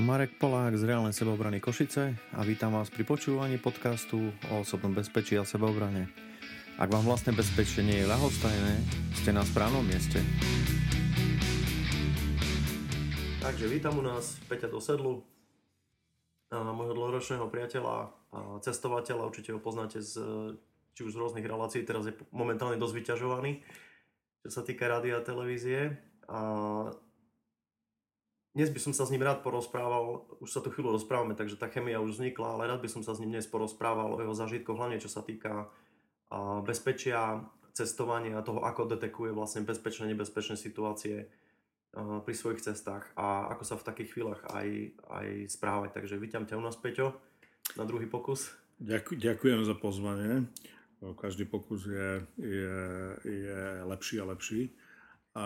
Marek Polák z Reálnej sebeobrany Košice a vítam vás pri počúvaní podcastu o osobnom bezpečí a sebeobrane. Ak vám vlastné bezpečie nie je ľahostajné, ste na správnom mieste. Takže vítam u nás Peťa do sedlu, môjho dlhoročného priateľa a cestovateľa, určite ho poznáte z, či už z rôznych relácií, teraz je momentálne dosť vyťažovaný, čo sa týka rádia a televízie. A dnes by som sa s ním rád porozprával, už sa tu chvíľu rozprávame, takže tá chemia už vznikla, ale rád by som sa s ním dnes porozprával o jeho zážitkoch, hlavne čo sa týka bezpečia, cestovania a toho, ako detekuje vlastne bezpečné, nebezpečné situácie pri svojich cestách a ako sa v takých chvíľach aj, aj správať. Takže vítam ťa u nás, Peťo, na druhý pokus. Ďakujem za pozvanie. Každý pokus je, je, je lepší a lepší. A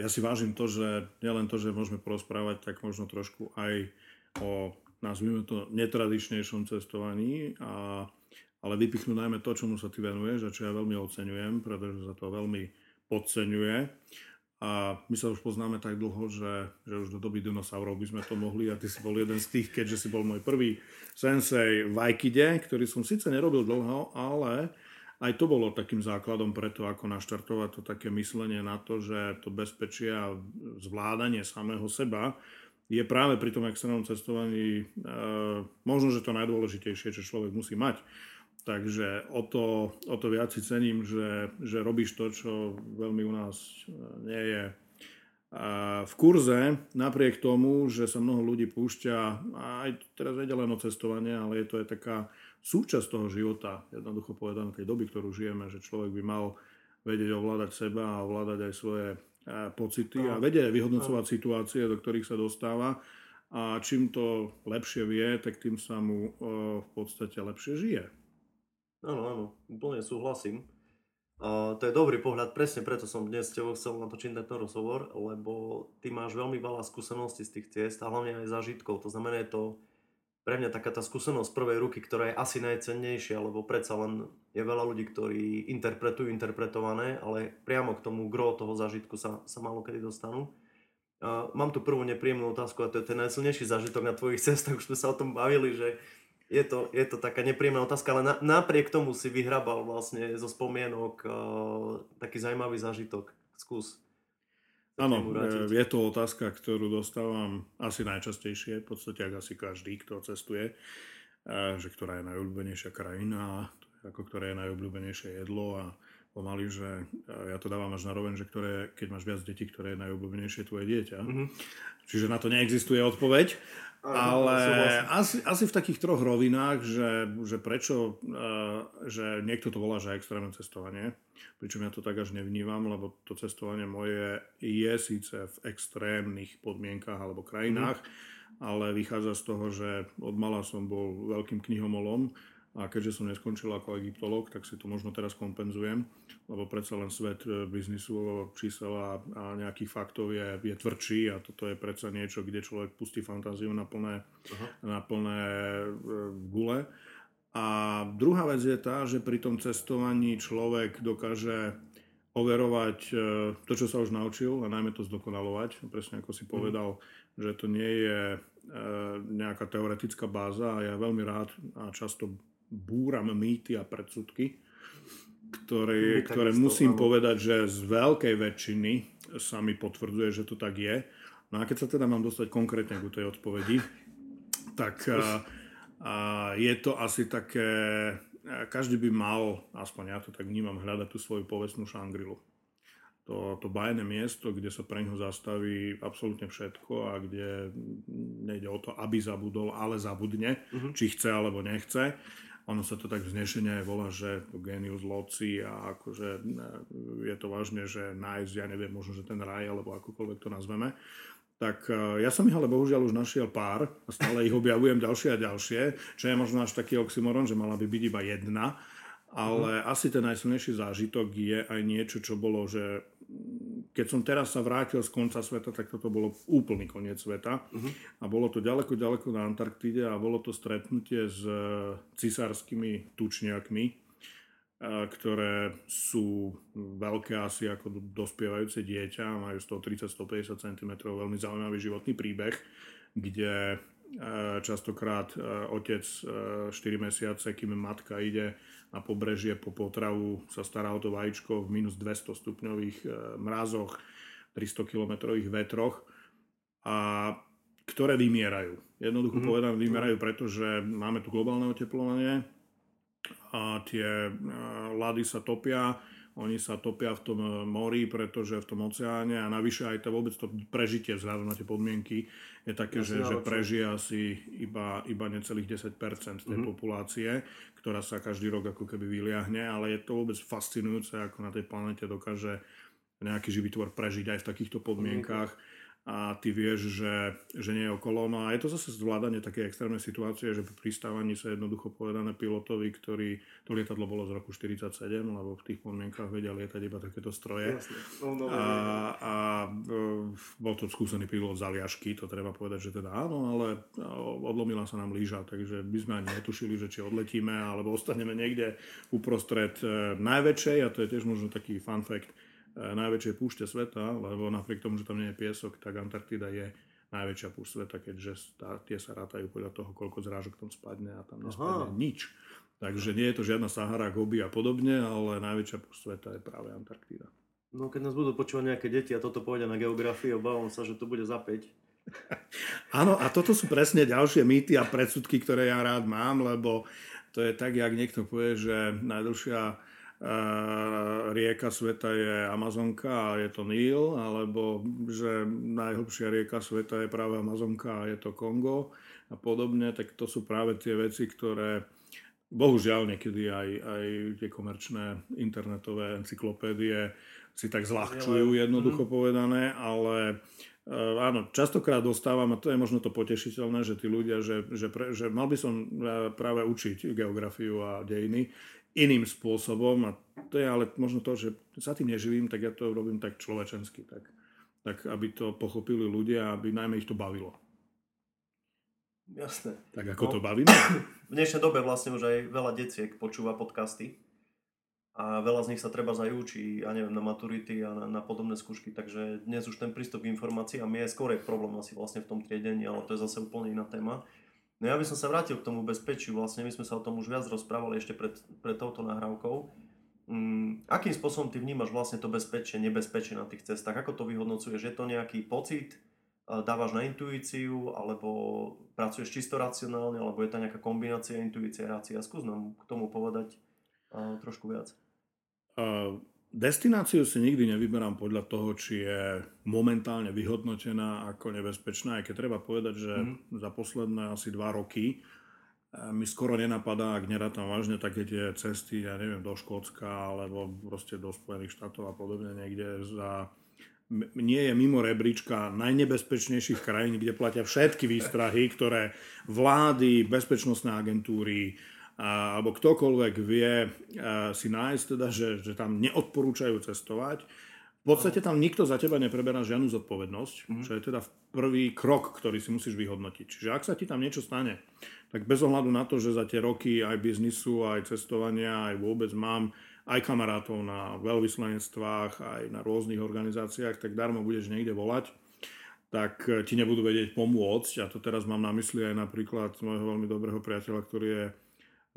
ja si vážim to, že nielen to, že môžeme porozprávať, tak možno trošku aj o, nazvime to, netradičnejšom cestovaní, a, ale vypichnúť najmä to, čomu sa ty venuješ a čo ja veľmi oceňujem, pretože sa to veľmi podceňuje. A my sa už poznáme tak dlho, že, že už do doby dinosaurov by sme to mohli a ty si bol jeden z tých, keďže si bol môj prvý sensei v Aikide, ktorý som síce nerobil dlho, ale aj to bolo takým základom preto, ako naštartovať to také myslenie na to, že to bezpečie a zvládanie samého seba je práve pri tom externom cestovaní e, možno, že to najdôležitejšie, čo človek musí mať. Takže o to, o to viac si cením, že, že robíš to, čo veľmi u nás e, nie je v kurze, napriek tomu, že sa mnoho ľudí púšťa, aj teraz vedia len o cestovanie, ale je to aj taká súčasť toho života, jednoducho povedané tej doby, ktorú žijeme, že človek by mal vedieť ovládať seba a ovládať aj svoje e, pocity a vedieť vyhodnocovať situácie, do ktorých sa dostáva a čím to lepšie vie, tak tým sa mu e, v podstate lepšie žije. Áno, áno, úplne súhlasím. A to je dobrý pohľad, presne preto som dnes s tebou chcel natočiť tento rozhovor, lebo ty máš veľmi veľa skúseností z tých ciest a hlavne aj zážitkov. To znamená, je to pre mňa taká tá skúsenosť prvej ruky, ktorá je asi najcennejšia, lebo predsa len je veľa ľudí, ktorí interpretujú interpretované, ale priamo k tomu gro toho zážitku sa, sa malo kedy dostanú. Uh, mám tu prvú nepríjemnú otázku a to je ten najsilnejší zážitok na tvojich cestách, už sme sa o tom bavili, že je to, je to taká nepríjemná otázka, ale na, napriek tomu si vyhrabal vlastne zo spomienok uh, taký zaujímavý zážitok. Skús. Áno, e, je to otázka, ktorú dostávam asi najčastejšie, v podstate ak asi každý, kto cestuje, e, že ktorá je najobľúbenejšia krajina, ako ktoré je najobľúbenejšie jedlo a pomaly, že e, ja to dávam až na roveň, že ktoré, keď máš viac detí, ktoré je najobľúbenejšie tvoje dieťa. Mm-hmm. Čiže na to neexistuje odpoveď. Ale asi, asi v takých troch rovinách, že, že prečo, že niekto to volá, že extrémne cestovanie, pričom ja to tak až nevnímam, lebo to cestovanie moje je síce v extrémnych podmienkach alebo krajinách, mm. ale vychádza z toho, že od mala som bol veľkým knihomolom a keďže som neskončil ako egyptolog, tak si to možno teraz kompenzujem, lebo predsa len svet e, biznisu, čísel a, a nejakých faktov je, je tvrdší a toto je predsa niečo, kde človek pustí fantáziu na plné, na plné e, gule. A druhá vec je tá, že pri tom cestovaní človek dokáže overovať e, to, čo sa už naučil a najmä to zdokonalovať. Presne ako si mhm. povedal, že to nie je nejaká teoretická báza a ja veľmi rád a často búram mýty a predsudky, ktoré, ktoré musím povedať, že z veľkej väčšiny sa mi potvrdzuje, že to tak je. No a keď sa teda mám dostať konkrétne k tej odpovedi, tak a, a je to asi také, každý by mal, aspoň ja to tak vnímam, hľadať tú svoju povestnú šangrilu. To, to bajné miesto, kde sa pre ňo zastaví absolútne všetko a kde nejde o to, aby zabudol, ale zabudne, uh-huh. či chce alebo nechce ono sa to tak vznešenie aj volá, že genius loci a akože e, je to vážne, že nájsť, ja neviem, možno, že ten raj, alebo akokoľvek to nazveme. Tak e, ja som ich ale bohužiaľ už našiel pár a stále ich objavujem ďalšie a ďalšie, čo je možno až taký oxymoron, že mala by byť iba jedna. Ale mm. asi ten najsilnejší zážitok je aj niečo, čo bolo, že keď som teraz sa vrátil z konca sveta, tak toto bolo úplný koniec sveta. Uh-huh. A bolo to ďaleko, ďaleko na Antarktíde a bolo to stretnutie s e, cisárskymi tučniakmi, e, ktoré sú veľké asi ako dospievajúce dieťa, majú 130-150 cm, veľmi zaujímavý životný príbeh. kde častokrát otec 4 mesiace, kým matka ide na pobrežie po potravu, sa stará o to vajíčko v minus 200 stupňových mrazoch, 300 kilometrových vetroch a ktoré vymierajú. Jednoducho mm-hmm. povedané, vymierajú, pretože máme tu globálne oteplovanie a tie lady sa topia, oni sa topia v tom e, mori, pretože v tom oceáne a navyše aj to vôbec to prežitie vzhľadom na tie podmienky je také, že, že prežije asi iba, iba necelých 10% tej mm-hmm. populácie, ktorá sa každý rok ako keby vyliahne, ale je to vôbec fascinujúce, ako na tej planete dokáže nejaký živý tvor prežiť aj v takýchto podmienkách. Mm-hmm a ty vieš, že, že nie je okolo. No a je to zase zvládanie také extrémnej situácie, že pri pristávaní sa jednoducho povedané pilotovi, ktorý, to lietadlo bolo z roku 47, lebo v tých podmienkach vedia lietať iba takéto stroje. No, no, a, a e, bol to skúsený pilot z Aliašky, to treba povedať, že teda áno, ale odlomila sa nám líža, takže by sme ani netušili, že či odletíme, alebo ostaneme niekde uprostred e, najväčšej, a to je tiež možno taký fun fact, E, najväčšej púšte sveta, lebo napriek tomu, že tam nie je piesok, tak Antarktida je najväčšia púšť sveta, keďže tá, tie sa rátajú podľa toho, koľko zrážok tam spadne a tam nespadne Aha. nič. Takže nie je to žiadna Sahara, Gobi a podobne, ale najväčšia púšť sveta je práve Antarktída. No keď nás budú počúvať nejaké deti a toto pôjde na geografii, obávam sa, že to bude za 5. Áno, a toto sú presne ďalšie mýty a predsudky, ktoré ja rád mám, lebo to je tak, jak niekto povie, že najdlhšia rieka sveta je Amazonka a je to Níl, alebo že najhlbšia rieka sveta je práve Amazonka a je to Kongo a podobne, tak to sú práve tie veci, ktoré bohužiaľ niekedy aj, aj tie komerčné internetové encyklopédie si tak zľahčujú jednoducho mhm. povedané, ale áno, častokrát dostávam, a to je možno to potešiteľné, že tí ľudia, že, že, pre, že mal by som práve učiť geografiu a dejiny, iným spôsobom a to je ale možno to, že sa tým neživím, tak ja to robím tak človečensky, tak, tak aby to pochopili ľudia, aby najmä ich to bavilo. Jasné. Tak ako no, to bavíme? V dnešnej dobe vlastne už aj veľa deciek počúva podcasty a veľa z nich sa treba zajúči, ja neviem, na maturity a na, na podobné skúšky, takže dnes už ten prístup k informáciám je skôr problém asi vlastne v tom triedení, ale to je zase úplne iná téma. No ja by som sa vrátil k tomu bezpečiu, vlastne my sme sa o tom už viac rozprávali ešte pred, pred touto nahrávkou. Mm, akým spôsobom ty vnímaš vlastne to bezpečie, nebezpečie na tých cestách? Ako to vyhodnocuješ? Je to nejaký pocit? Dávaš na intuíciu? Alebo pracuješ čisto racionálne? Alebo je to nejaká kombinácia intuície a rácia? Skús nám k tomu povedať uh, trošku viac. Uh, Destináciu si nikdy nevyberám podľa toho, či je momentálne vyhodnotená ako nebezpečná, aj keď treba povedať, že mm. za posledné asi dva roky eh, mi skoro nenapadá, ak nerátam vážne také tie cesty, ja neviem, do Škótska alebo proste do Spojených štátov a podobne niekde za nie je mimo rebríčka najnebezpečnejších krajín, kde platia všetky výstrahy, ktoré vlády, bezpečnostné agentúry, alebo ktokoľvek vie si nájsť, teda, že, že tam neodporúčajú cestovať. V podstate tam nikto za teba nepreberá žiadnu zodpovednosť, mm-hmm. čo je teda prvý krok, ktorý si musíš vyhodnotiť. Čiže ak sa ti tam niečo stane, tak bez ohľadu na to, že za tie roky aj biznisu, aj cestovania, aj vôbec mám aj kamarátov na veľvyslanectvách, aj na rôznych organizáciách, tak darmo budeš niekde volať, tak ti nebudú vedieť pomôcť. A to teraz mám na mysli aj napríklad môjho veľmi dobrého priateľa, ktorý je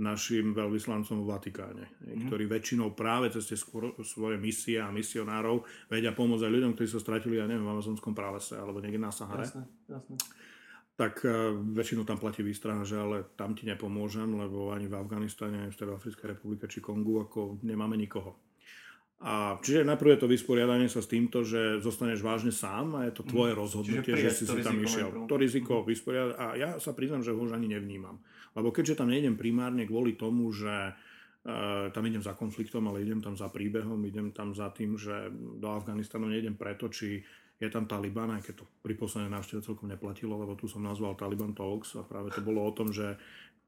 našim veľvyslancom v Vatikáne, mm. ktorí väčšinou práve cez tie svoje misie a misionárov vedia pomôcť aj ľuďom, ktorí sa stratili, ja neviem, v amazonskom pralese alebo niekde na Sahare. Jasne, jasne. Tak uh, väčšinou tam platí výstrana, že ale tam ti nepomôžem, lebo ani v Afganistane, ani v Stredoafrickej republike či Kongu ako nemáme nikoho. A čiže najprv je to vysporiadanie sa s týmto, že zostaneš vážne sám a je to tvoje mm. rozhodnutie, že si si tam išiel. To riziko mhm. vysporiadať a ja sa priznám, že ho už ani nevnímam. Lebo keďže tam nejdem primárne kvôli tomu, že uh, tam idem za konfliktom, ale idem tam za príbehom, idem tam za tým, že do Afganistanu nejdem preto, či je tam Taliban, aj keď to pri poslednej návšteve celkom neplatilo, lebo tu som nazval Taliban Talks a práve to bolo o tom, že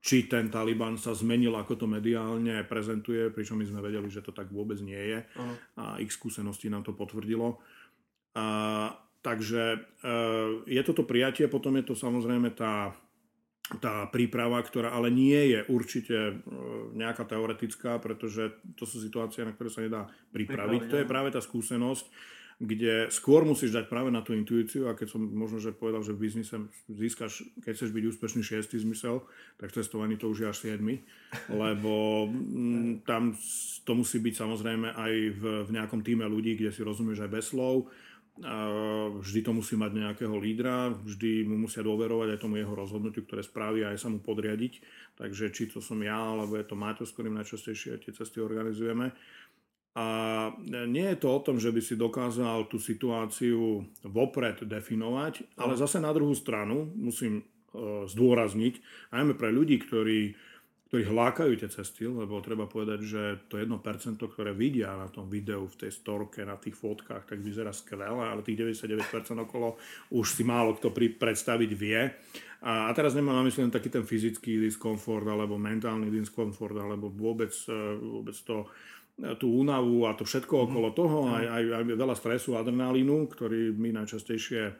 či ten Taliban sa zmenil, ako to mediálne prezentuje, pričom my sme vedeli, že to tak vôbec nie je uh-huh. a ich skúsenosti nám to potvrdilo. A, takže e, je toto prijatie, potom je to samozrejme tá, tá príprava, ktorá ale nie je určite e, nejaká teoretická, pretože to sú situácie, na ktoré sa nedá pripraviť. To je práve tá skúsenosť kde skôr musíš dať práve na tú intuíciu a keď som možno, že povedal, že v biznise získaš, keď chceš byť úspešný šiestý zmysel, tak testovaný to už je až siedmy, lebo mm, tam to musí byť samozrejme aj v, v nejakom týme ľudí, kde si rozumieš aj bez slov, vždy to musí mať nejakého lídra, vždy mu musia dôverovať aj tomu jeho rozhodnutiu, ktoré spraví a aj sa mu podriadiť. Takže či to som ja, alebo je to Maťo, s ktorým najčastejšie tie cesty organizujeme. A nie je to o tom, že by si dokázal tú situáciu vopred definovať, ale zase na druhú stranu musím e, zdôrazniť, najmä pre ľudí, ktorí ktorí hlákajú tie cesty, lebo treba povedať, že to 1%, ktoré vidia na tom videu, v tej storke, na tých fotkách, tak vyzerá skvelé, ale tých 99% okolo už si málo kto pri, predstaviť vie. A, a teraz nemám na mysli len taký ten fyzický diskomfort, alebo mentálny diskomfort, alebo vôbec, e, vôbec to, e, tú únavu a to všetko mhm. okolo toho, aj, aj, aj veľa stresu, adrenalínu, ktorý my najčastejšie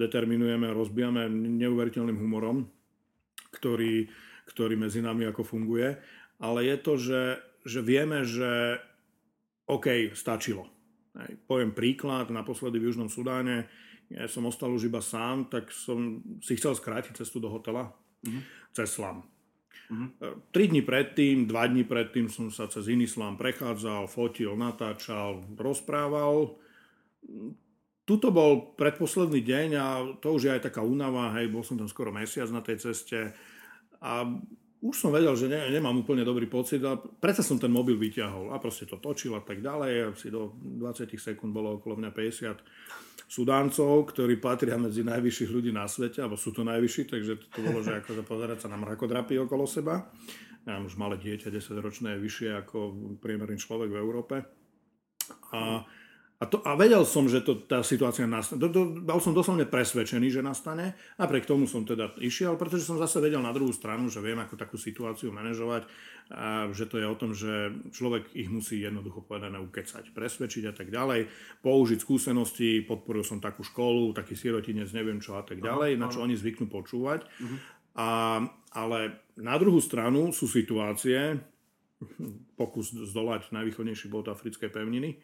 determinujeme, rozbijame neuveriteľným humorom, ktorý ktorý medzi nami ako funguje, ale je to, že, že vieme, že OK, stačilo. Hej. Poviem príklad, naposledy v Južnom Sudáne, ja som ostal už iba sám, tak som si chcel skrátiť cestu do hotela mm-hmm. cez slam. Mm-hmm. Tri dní predtým, dva dní predtým som sa cez iný slam prechádzal, fotil, natáčal, rozprával. Tuto bol predposledný deň a to už je aj taká únava, hej, bol som tam skoro mesiac na tej ceste a už som vedel, že ne, nemám úplne dobrý pocit a predsa som ten mobil vyťahol a proste to točil a tak ďalej. A si do 20 sekúnd bolo okolo mňa 50 Sudáncov, ktorí patria medzi najvyšších ľudí na svete, alebo sú to najvyšší, takže to bolo, že ako pozerať sa na mrakodrapy okolo seba. Ja už malé dieťa, 10 ročné, je vyššie ako priemerný človek v Európe. A a, to, a vedel som, že to, tá situácia nastane. Do, do, bol som doslovne presvedčený, že nastane. Napriek tomu som teda išiel, pretože som zase vedel na druhú stranu, že viem, ako takú situáciu manažovať. A že to je o tom, že človek ich musí jednoducho povedané ukecať, presvedčiť a tak ďalej. Použiť skúsenosti, podporil som takú školu, taký sirotinec, neviem čo a tak ďalej, na čo oni zvyknú počúvať. Uh-huh. A, ale na druhú stranu sú situácie, pokus zdolať najvýchodnejší bod africkej pevniny,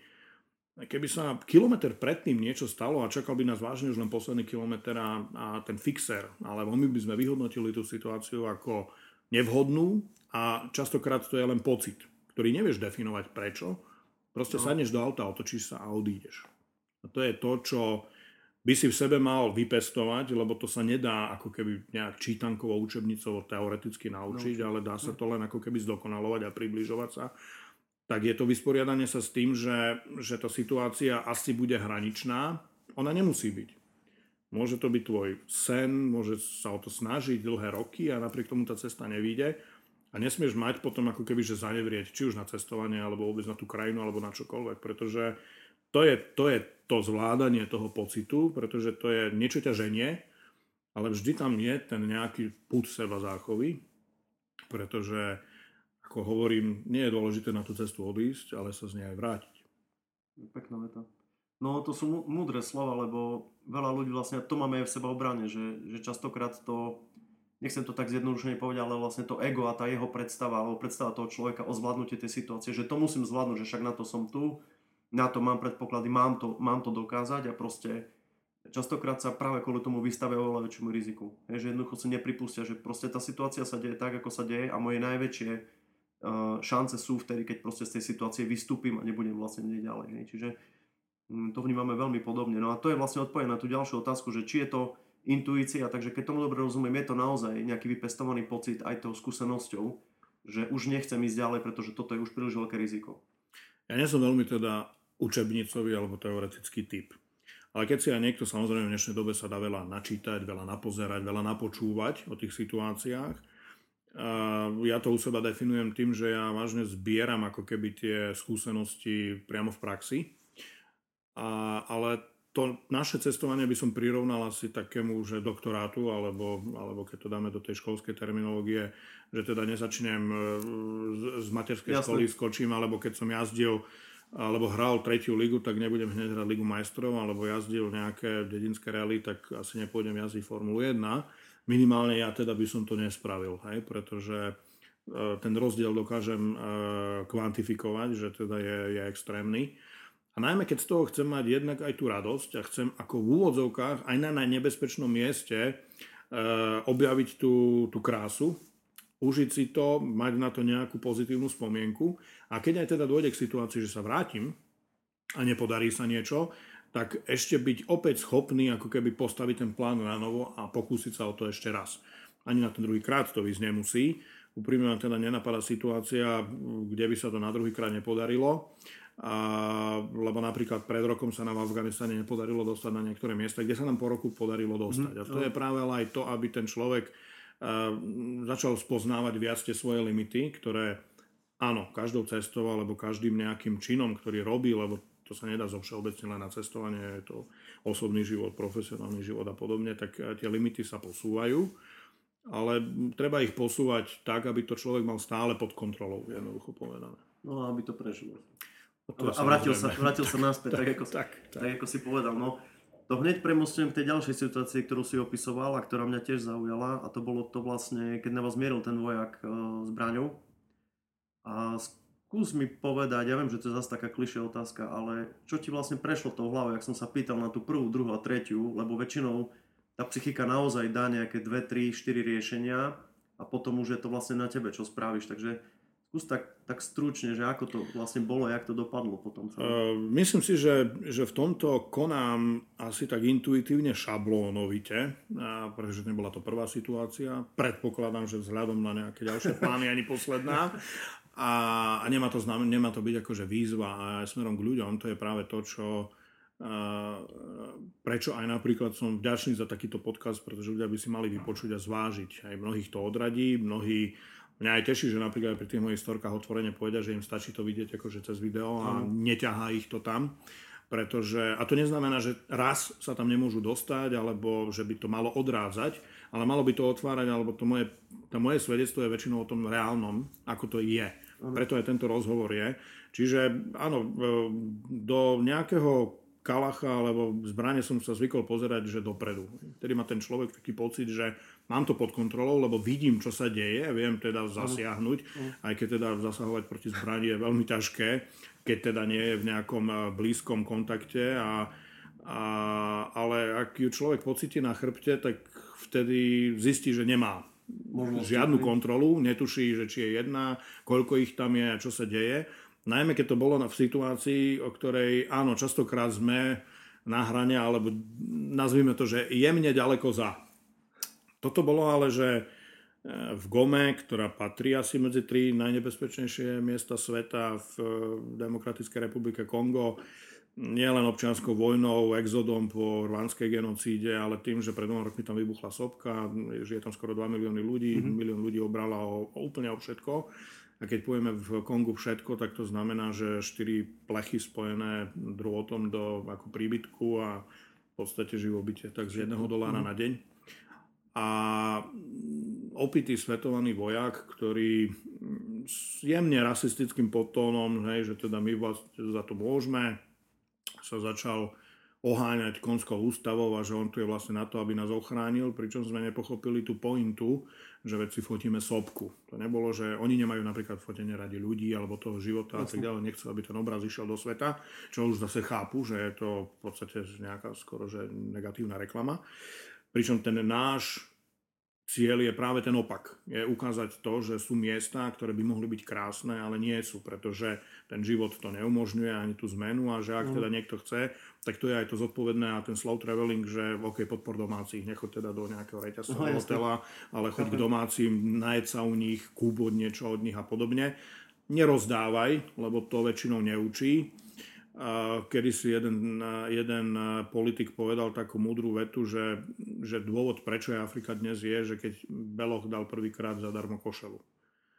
Keby sa kilometr predtým niečo stalo a čakal by nás vážne už len posledný kilometr a, a ten fixer, alebo my by sme vyhodnotili tú situáciu ako nevhodnú a častokrát to je len pocit, ktorý nevieš definovať prečo. Proste no. sadneš do auta, otočíš sa a odídeš. A to je to, čo by si v sebe mal vypestovať, lebo to sa nedá ako keby nejak čítankovou učebnicou teoreticky naučiť, no. ale dá sa to len ako keby zdokonalovať a približovať sa tak je to vysporiadanie sa s tým, že, že tá situácia asi bude hraničná. Ona nemusí byť. Môže to byť tvoj sen, môže sa o to snažiť dlhé roky a napriek tomu tá cesta nevíde. A nesmieš mať potom ako keby, že zanevrieť, či už na cestovanie, alebo vôbec na tú krajinu, alebo na čokoľvek, pretože to je to, je to zvládanie toho pocitu, pretože to je niečo ťa ženie, ale vždy tam je ten nejaký put seba záchovy, pretože ako hovorím, nie je dôležité na tú cestu odísť, ale sa z nej aj vrátiť. Pekná veta. No to sú múdre slova, lebo veľa ľudí vlastne, to máme aj v seba obrane, že, že častokrát to, nechcem to tak zjednodušene povedať, ale vlastne to ego a tá jeho predstava, alebo predstava toho človeka o zvládnutie tej situácie, že to musím zvládnuť, že však na to som tu, na to mám predpoklady, mám to, mám to dokázať a proste častokrát sa práve kvôli tomu vystavia oveľa väčšiemu riziku. Je, že jednoducho si nepripustia, že proste tá situácia sa deje tak, ako sa deje a moje najväčšie šance sú vtedy, keď proste z tej situácie vystúpim a nebudem vlastne nie ďalej. Hej. Čiže mm, to vnímame veľmi podobne. No a to je vlastne odpoveď na tú ďalšiu otázku, že či je to intuícia, takže keď tomu dobre rozumiem, je to naozaj nejaký vypestovaný pocit aj tou skúsenosťou, že už nechcem ísť ďalej, pretože toto je už príliš veľké riziko. Ja nie som veľmi teda učebnicový alebo teoretický typ. Ale keď si aj niekto, samozrejme v dnešnej dobe sa dá veľa načítať, veľa napozerať, veľa napočúvať o tých situáciách, ja to u seba definujem tým, že ja vážne zbieram ako keby tie skúsenosti priamo v praxi. A, ale to naše cestovanie by som prirovnal asi takému, že doktorátu, alebo, alebo keď to dáme do tej školskej terminológie, že teda nezačnem e, z, z materskej Jasne. školy, skočím, alebo keď som jazdil alebo hral tretiu ligu, tak nebudem hneď hrať Ligu majstrov, alebo jazdil nejaké dedinské rally, tak asi nepôjdem jazdiť Formulu 1 Minimálne ja teda by som to nespravil, hej, pretože e, ten rozdiel dokážem e, kvantifikovať, že teda je, je extrémny. A najmä keď z toho chcem mať jednak aj tú radosť a chcem ako v úvodzovkách aj na najnebezpečnom mieste e, objaviť tú, tú krásu, užiť si to, mať na to nejakú pozitívnu spomienku a keď aj teda dôjde k situácii, že sa vrátim a nepodarí sa niečo, tak ešte byť opäť schopný ako keby postaviť ten plán na novo a pokúsiť sa o to ešte raz. Ani na ten druhý krát to ísť nemusí. Úprimne vám teda nenapadá situácia, kde by sa to na druhý krát nepodarilo a, lebo napríklad pred rokom sa nám v Afganistane nepodarilo dostať na niektoré miesta, kde sa nám po roku podarilo dostať. A to je práve ale aj to, aby ten človek uh, začal spoznávať viac tie svoje limity, ktoré áno, každou cestou alebo každým nejakým činom, ktorý robí, lebo to sa nedá zo všeobecne len na cestovanie, je to osobný život, profesionálny život a podobne, tak e, tie limity sa posúvajú, ale treba ich posúvať tak, aby to človek mal stále pod kontrolou, jednoducho povedané. No aby to prežilo. A vrátil sa, vrátil sa naspäť, tak, tak, ako, tak, tak. tak ako si povedal. No, to hneď premostujem k tej ďalšej situácii, ktorú si opisoval a ktorá mňa tiež zaujala a to bolo to vlastne, keď na vás mieril ten vojak e, zbraňou. A skús mi povedať, ja viem, že to je zase taká klišia otázka, ale čo ti vlastne prešlo tou hlavou, ak som sa pýtal na tú prvú, druhú a tretiu, lebo väčšinou tá psychika naozaj dá nejaké 2, 3, 4 riešenia a potom už je to vlastne na tebe, čo spravíš. Takže Skús tak, tak stručne, že ako to vlastne bolo, jak to dopadlo potom. Uh, myslím si, že, že v tomto konám asi tak intuitívne šablónovite, pretože nebola to prvá situácia. Predpokladám, že vzhľadom na nejaké ďalšie plány ani posledná. A, a nemá, to znam, nemá to byť akože výzva a smerom k ľuďom, to je práve to, čo prečo aj napríklad som vďačný za takýto podcast, pretože ľudia by si mali vypočuť a zvážiť. Aj mnohých to odradí, mnohí Mňa aj teší, že napríklad pri tých mojich storkách otvorene povedia, že im stačí to vidieť akože cez video a neťahá ich to tam. Pretože, a to neznamená, že raz sa tam nemôžu dostať, alebo že by to malo odrádzať, ale malo by to otvárať, alebo to moje, to moje svedectvo je väčšinou o tom reálnom, ako to je. Preto aj tento rozhovor je. Čiže áno, do nejakého kalacha alebo zbrane som sa zvykol pozerať, že dopredu. Vtedy má ten človek taký pocit, že mám to pod kontrolou, lebo vidím, čo sa deje, viem teda zasiahnuť, aj keď teda zasahovať proti zbrani je veľmi ťažké, keď teda nie je v nejakom eh, blízkom kontakte, a, a, ale ak ju človek pocíti na chrbte, tak vtedy zistí, že nemá Možno žiadnu kontrolu, netuší, že či je jedna, koľko ich tam je a čo sa deje Najmä keď to bolo v situácii, o ktorej áno, častokrát sme na hrane, alebo nazvime to, že jemne ďaleko za. Toto bolo ale, že e, v Gome, ktorá patrí asi medzi tri najnebezpečnejšie miesta sveta v e, Demokratickej republike Kongo, nie len občianskou vojnou, exodom po rvánskej genocíde, ale tým, že pred dvoma rokmi tam vybuchla sopka, žije tam skoro 2 milióny ľudí, mm-hmm. milión ľudí obrala o, o úplne o všetko a keď povieme v Kongu všetko, tak to znamená, že 4 plechy spojené drôtom do ako príbytku a v podstate žijú byte tak z 1 dolára na deň. A opitý svetovaný vojak, ktorý s jemne rasistickým podtónom, hej, že teda my vlastne za to môžeme, sa začal oháňať konskou ústavou a že on tu je vlastne na to, aby nás ochránil, pričom sme nepochopili tú pointu, že veď si fotíme sopku. To nebolo, že oni nemajú napríklad fotenie radi ľudí alebo toho života a tak ďalej, nechcú, aby ten obraz išiel do sveta, čo už zase chápu, že je to v podstate nejaká skoro že negatívna reklama. Pričom ten náš Cieľ je práve ten opak. Je ukázať to, že sú miesta, ktoré by mohli byť krásne, ale nie sú, pretože ten život to neumožňuje ani tú zmenu a že ak mm. teda niekto chce, tak to je aj to zodpovedné a ten slow traveling, že OK, podpor domácich, nechod teda do nejakého reťazového no, hotela, ale choď k domácim, najed sa u nich, kúp od niečo od nich a podobne. Nerozdávaj, lebo to väčšinou neučí kedy si jeden, jeden politik povedal takú múdru vetu, že, že dôvod, prečo je Afrika dnes je, že keď Beloch dal prvýkrát zadarmo košelu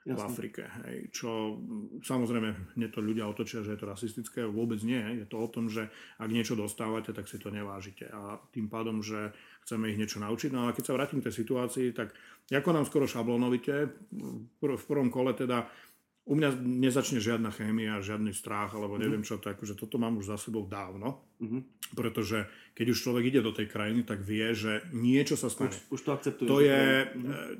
Jasne. v Afrike. Hej. Čo samozrejme, nie to ľudia otočia, že je to rasistické, vôbec nie. Je to o tom, že ak niečo dostávate, tak si to nevážite. A tým pádom, že chceme ich niečo naučiť. No ale keď sa vrátim k tej situácii, tak ako nám skoro šablonovite, v prvom kole teda u mňa nezačne žiadna chémia, žiadny strach, alebo neviem mhm. čo, to akože toto mám už za sebou dávno. Uh-huh. Pretože keď už človek ide do tej krajiny, tak vie, že niečo sa stane. Už, už to akceptuje. To je, uh-huh.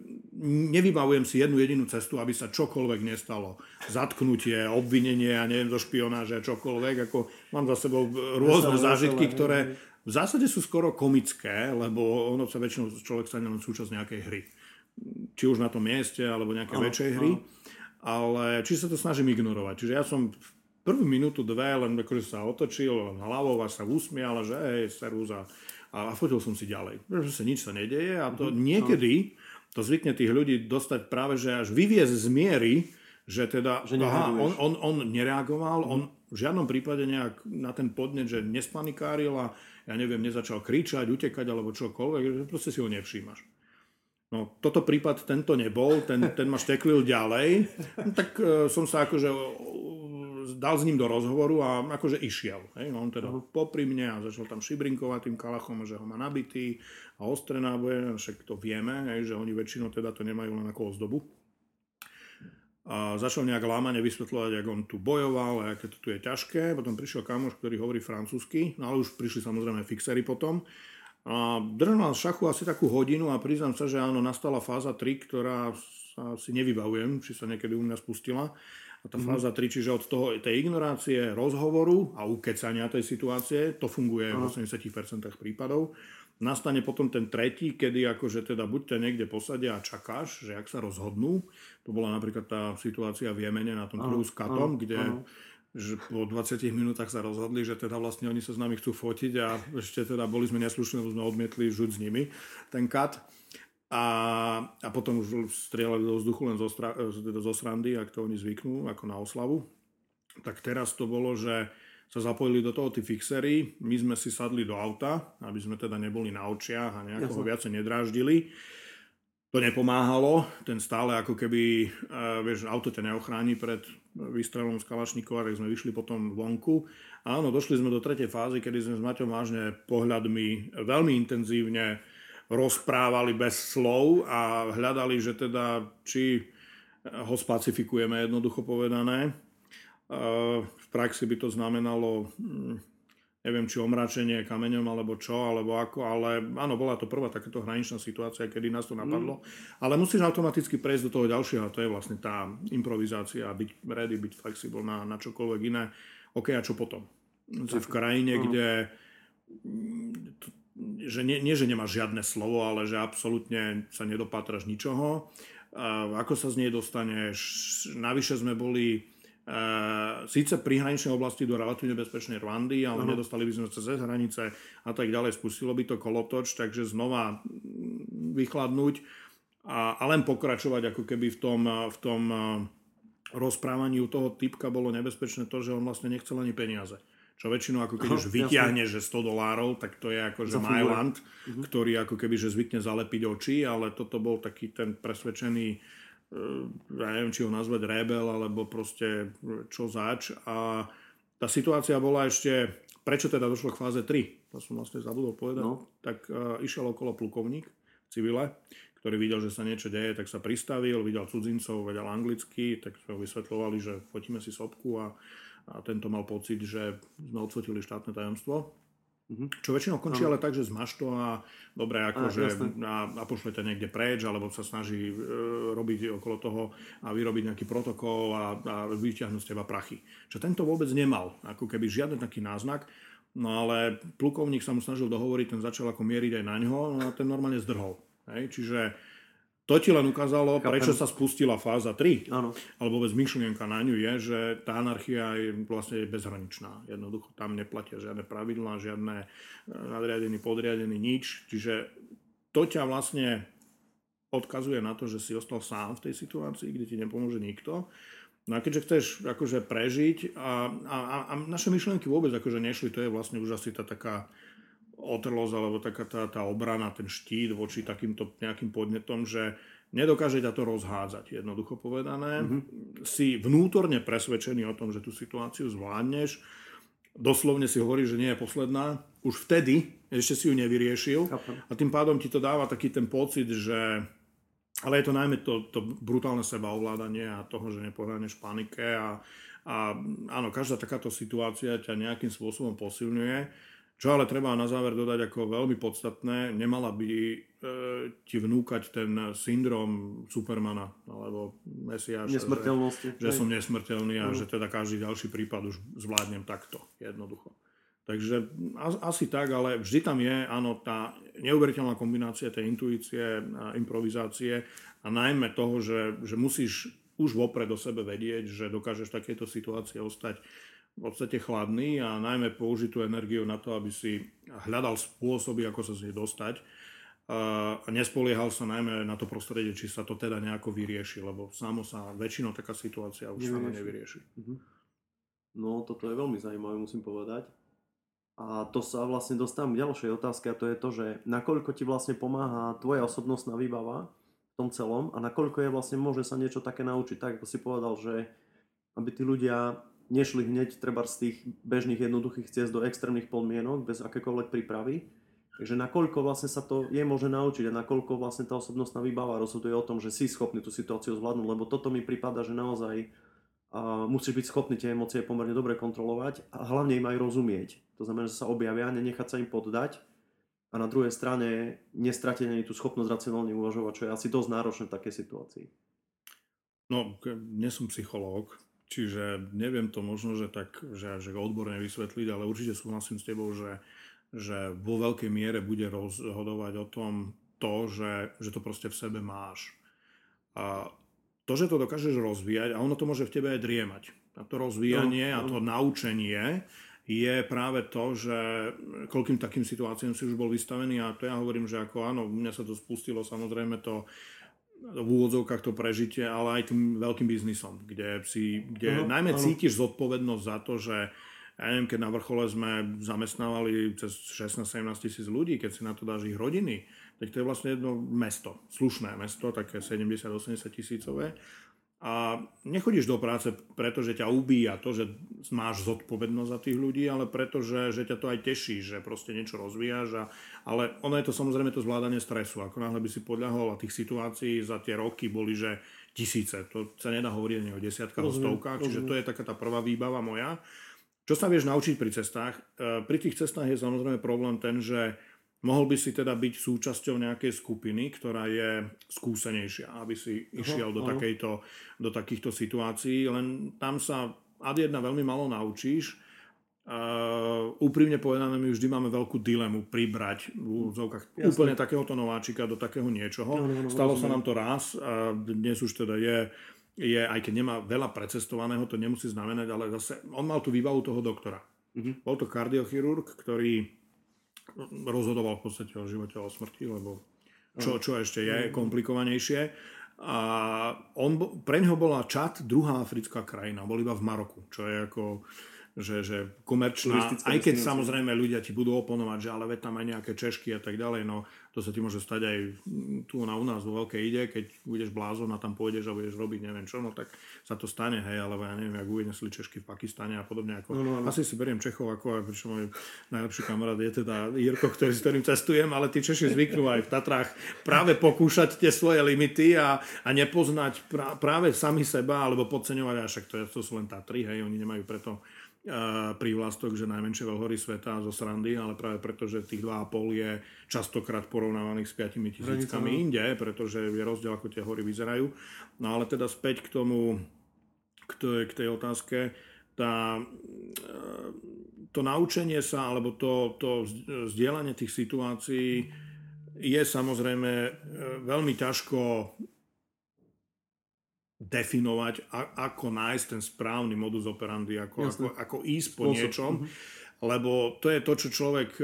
nevybavujem si jednu jedinú cestu, aby sa čokoľvek nestalo. Zatknutie, obvinenie, a neviem, zo špionáže, čokoľvek. Ako mám za sebou rôzne zážitky, ktoré v zásade sú skoro komické, lebo ono sa väčšinou človek stane len súčasť nejakej hry. Či už na tom mieste, alebo nejaké väčšej hry. Aha ale či sa to snažím ignorovať. Čiže ja som prvú minútu, dve len akože sa otočil len hlavou a sa usmial, že hej, servus a, a fotil som si ďalej. Že sa nič sa nedeje a to mm-hmm. niekedy to zvykne tých ľudí dostať práve, že až vyviez z miery, že teda že aha, on, on, on nereagoval, mm-hmm. on v žiadnom prípade nejak na ten podnet, že nespanikáril a ja neviem, nezačal kričať, utekať alebo čokoľvek, že proste si ho nevšímaš. No, toto prípad tento nebol, ten, ten ma šteklil ďalej, no, tak uh, som sa akože dal s ním do rozhovoru a akože išiel. Hej? No, on teda uh-huh. popri mne a začal tam šibrinkovať tým kalachom, že ho má nabitý a ostré náboje, však to vieme, hej, že oni väčšinou teda to nemajú len ako ozdobu. A začal nejak lámane vysvetľovať, ako on tu bojoval a aké to tu je ťažké. Potom prišiel kamoš, ktorý hovorí francúzsky, no ale už prišli samozrejme fixery potom. A držal nás šachu asi takú hodinu a priznám sa, že áno, nastala fáza 3, ktorá sa si nevybavujem, či sa niekedy u mňa spustila. A tá mm. fáza 3, čiže od toho, tej ignorácie, rozhovoru a ukecania tej situácie, to funguje Aha. v 80% prípadov. Nastane potom ten tretí, kedy akože teda buď ťa niekde posadia a čakáš, že ak sa rozhodnú. To bola napríklad tá situácia v Jemene na tom trhu s Katom, kde Aha že po 20 minútach sa rozhodli, že teda vlastne oni sa s nami chcú fotiť a ešte teda boli sme neslušní, lebo sme odmietli žuť s nimi ten kat. A, a potom už strieľali do vzduchu len zo, stra, teda zo srandy, ak to oni zvyknú, ako na oslavu. Tak teraz to bolo, že sa zapojili do toho tí fixery, my sme si sadli do auta, aby sme teda neboli na očiach a nejako ho viacej nedráždili to nepomáhalo, ten stále ako keby, uh, vieš, auto ťa neochráni pred výstrelom z Kalašníkova, tak sme vyšli potom vonku. Áno, došli sme do tretej fázy, kedy sme s Maťom vážne pohľadmi veľmi intenzívne rozprávali bez slov a hľadali, že teda či ho spacifikujeme, jednoducho povedané. Uh, v praxi by to znamenalo hm, neviem, či omračenie kameňom alebo čo, alebo ako, ale áno, bola to prvá takáto hraničná situácia, kedy nás to napadlo. Mm. Ale musíš automaticky prejsť do toho ďalšieho a to je vlastne tá improvizácia, byť ready, byť flexible na, čokoľvek iné. OK, a čo potom? Si v krajine, kde že nie, nie, že nemáš žiadne slovo, ale že absolútne sa nedopátraš ničoho. A ako sa z nej dostaneš? Navyše sme boli síce pri hraničnej oblasti do relatívne bezpečnej Rwandy, ale uh-huh. nedostali by sme sa cez hranice a tak ďalej. Spustilo by to kolotoč, takže znova vychladnúť a, a len pokračovať ako keby v tom, v tom uh, rozprávaní u toho typka bolo nebezpečné to, že on vlastne nechcel ani peniaze. Čo väčšinou ako keď už vyťahne, že 100 dolárov, tak to je ako že Myland, uh-huh. ktorý ako keby že zvykne zalepiť oči, ale toto bol taký ten presvedčený ja neviem, či ho nazvať rebel, alebo proste čo zač. A tá situácia bola ešte, prečo teda došlo k fáze 3, to som vlastne zabudol povedať, no. tak uh, išiel okolo plukovník v civile, ktorý videl, že sa niečo deje, tak sa pristavil, videl cudzincov, vedel anglicky, tak sme ho vysvetľovali, že fotíme si sopku a, a tento mal pocit, že sme odfotili štátne tajomstvo. Čo väčšinou končí ale tak, že zmaš to a dobre, akože a, a pošle ťa niekde preč, alebo sa snaží e, robiť okolo toho a vyrobiť nejaký protokol a, a vyťahnuť z teba prachy. Čo tento vôbec nemal, ako keby žiaden taký náznak, no ale plukovník sa mu snažil dohovoriť, ten začal ako mieriť aj na ňo no a ten normálne zdrhol. Hej? Čiže to ti len ukázalo, Chápem. prečo sa spustila fáza 3. Áno. Alebo vôbec myšlienka na ňu je, že tá anarchia je vlastne bezhraničná. Jednoducho tam neplatia žiadne pravidlá, žiadne e, nadriadený, podriadený, nič. Čiže to ťa vlastne odkazuje na to, že si ostal sám v tej situácii, kde ti nepomôže nikto. No a keďže chceš akože prežiť a, a, a naše myšlienky vôbec akože nešli, to je vlastne už asi tá taká otrlosť alebo taká tá, tá obrana, ten štít voči takýmto nejakým podnetom, že nedokáže ťa to rozhádzať, jednoducho povedané. Mm-hmm. Si vnútorne presvedčený o tom, že tú situáciu zvládneš. Doslovne si hovorí, že nie je posledná. Už vtedy ešte si ju nevyriešil. A tým pádom ti to dáva taký ten pocit, že ale je to najmä to, to brutálne sebaovládanie a toho, že nepohľadneš panike a, a áno, každá takáto situácia ťa nejakým spôsobom posilňuje. Čo ale treba na záver dodať ako veľmi podstatné, nemala by e, ti vnúkať ten syndrom Supermana alebo Mesiáša, že, že som nesmrteľný a mm. že teda každý ďalší prípad už zvládnem takto, jednoducho. Takže asi tak, ale vždy tam je, áno, tá neuveriteľná kombinácia tej intuície a improvizácie a najmä toho, že, že musíš už vopred o sebe vedieť, že dokážeš v takejto situácii ostať v podstate chladný a najmä použiť tú energiu na to, aby si hľadal spôsoby, ako sa z nej dostať a nespoliehal sa najmä na to prostredie, či sa to teda nejako vyrieši, lebo samo sa väčšinou taká situácia už sama nevyrieši. Mhm. No, toto je veľmi zaujímavé, musím povedať. A to sa vlastne dostávam k ďalšej otázke a to je to, že nakoľko ti vlastne pomáha tvoja osobnostná výbava v tom celom a nakoľko je vlastne môže sa niečo také naučiť. Tak ako si povedal, že aby tí ľudia nešli hneď treba z tých bežných jednoduchých ciest do extrémnych podmienok bez akékoľvek prípravy. Takže nakoľko vlastne sa to je možné naučiť a nakoľko vlastne tá osobnostná výbava rozhoduje o tom, že si schopný tú situáciu zvládnuť, lebo toto mi prípada, že naozaj a musíš byť schopný tie emócie pomerne dobre kontrolovať a hlavne im aj rozumieť. To znamená, že sa objavia, nenechať sa im poddať a na druhej strane nestratiť ani tú schopnosť racionálne uvažovať, čo je asi dosť náročné v takej situácii. No, nie som psychológ, čiže neviem to možno, že tak, že, že odborne vysvetliť, ale určite súhlasím s tebou, že, že vo veľkej miere bude rozhodovať o tom to, že, že to proste v sebe máš. A to, že to dokážeš rozvíjať a ono to môže v tebe aj driemať. A to rozvíjanie no, no. a to naučenie je práve to, že koľkým takým situáciám si už bol vystavený a to ja hovorím, že ako áno, mňa sa to spustilo samozrejme to v úvodzovkách to prežitie, ale aj tým veľkým biznisom, kde, si, kde uh-huh, najmä uh-huh. cítiš zodpovednosť za to, že ja neviem, keď na vrchole sme zamestnávali cez 16-17 tisíc ľudí, keď si na to dáš ich rodiny, tak to je vlastne jedno mesto, slušné mesto, také 70-80 tisícové. A nechodíš do práce preto, že ťa ubíja to, že máš zodpovednosť za tých ľudí, ale preto, že, že ťa to aj teší, že proste niečo rozvíjaš. A, ale ono je to samozrejme to zvládanie stresu. Ako náhle by si podľahol a tých situácií za tie roky boli, že tisíce. To sa nedá hovoriť ani o desiatkách, o stovkách. Čiže to je taká tá prvá výbava moja. Čo sa vieš naučiť pri cestách? E, pri tých cestách je samozrejme problém ten, že Mohol by si teda byť súčasťou nejakej skupiny, ktorá je skúsenejšia, aby si išiel do, takejto, do takýchto situácií, len tam sa ad jedna veľmi malo naučíš. Uh, úprimne povedané, my vždy máme veľkú dilemu pribrať v úzovkách úplne takéhoto nováčika do takého niečoho. No, no, no, Stalo sa nám to raz a dnes už teda je, je, aj keď nemá veľa precestovaného, to nemusí znamenať, ale zase on mal tú výbavu toho doktora. Uh-huh. Bol to kardiochirurg, ktorý rozhodoval v podstate o živote a o smrti, lebo čo, čo ešte je komplikovanejšie. A on, pre neho bola Čad druhá africká krajina, bol iba v Maroku, čo je ako že, že komerčná, aj keď samozrejme ľudia ti budú oponovať, že ale tam aj nejaké češky a tak ďalej, no to sa ti môže stať aj tu na u nás vo veľkej ide, keď budeš blázon a tam pôjdeš a budeš robiť neviem čo, no tak sa to stane, hej, alebo ja neviem, ak uvidesli češky v Pakistane a podobne. Ako, no, no, no. Asi si beriem Čechov ako, pričom môj najlepší kamarát je teda Jirko, ktorý, s ktorým cestujem, ale tí Češi zvyknú aj v Tatrách práve pokúšať tie svoje limity a, a nepoznať práve sami seba, alebo podceňovať, a však to, to sú len Tatry, hej, oni nemajú preto prívlastok, že najmenšie veľhory sveta zo srandy, ale práve preto, že tých 2,5 je častokrát porovnávaných s 5 tisíckami inde, pretože je rozdiel, ako tie hory vyzerajú. No ale teda späť k tomu, k tej, k tej otázke, tá, to naučenie sa, alebo to, to zdieľanie tých situácií je samozrejme e, veľmi ťažko definovať, a, ako nájsť ten správny modus operandi, ako, ako, ako ísť po Spôsob. niečom. Uh-huh. Lebo to je to, čo človek e,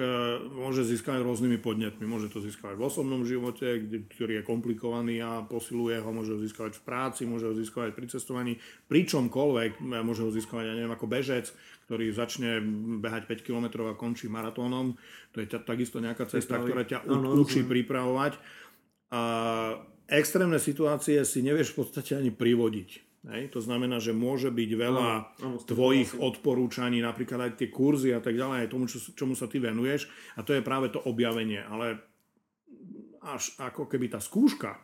môže získať rôznymi podnetmi. Môže to získať v osobnom živote, ktorý je komplikovaný a posiluje ho, môže ho získať v práci, môže ho získať pri cestovaní, pri čomkoľvek, e, môže ho získať, ja neviem, ako bežec, ktorý začne behať 5 km a končí maratónom. To je takisto nejaká cesta, ktorá ťa učí pripravovať. A extrémne situácie si nevieš v podstate ani privodiť. Hej? To znamená, že môže byť veľa no, no, tvojich odporúčaní, napríklad aj tie kurzy a tak ďalej, aj tomu, čo, čomu sa ty venuješ. A to je práve to objavenie. Ale až ako keby tá skúška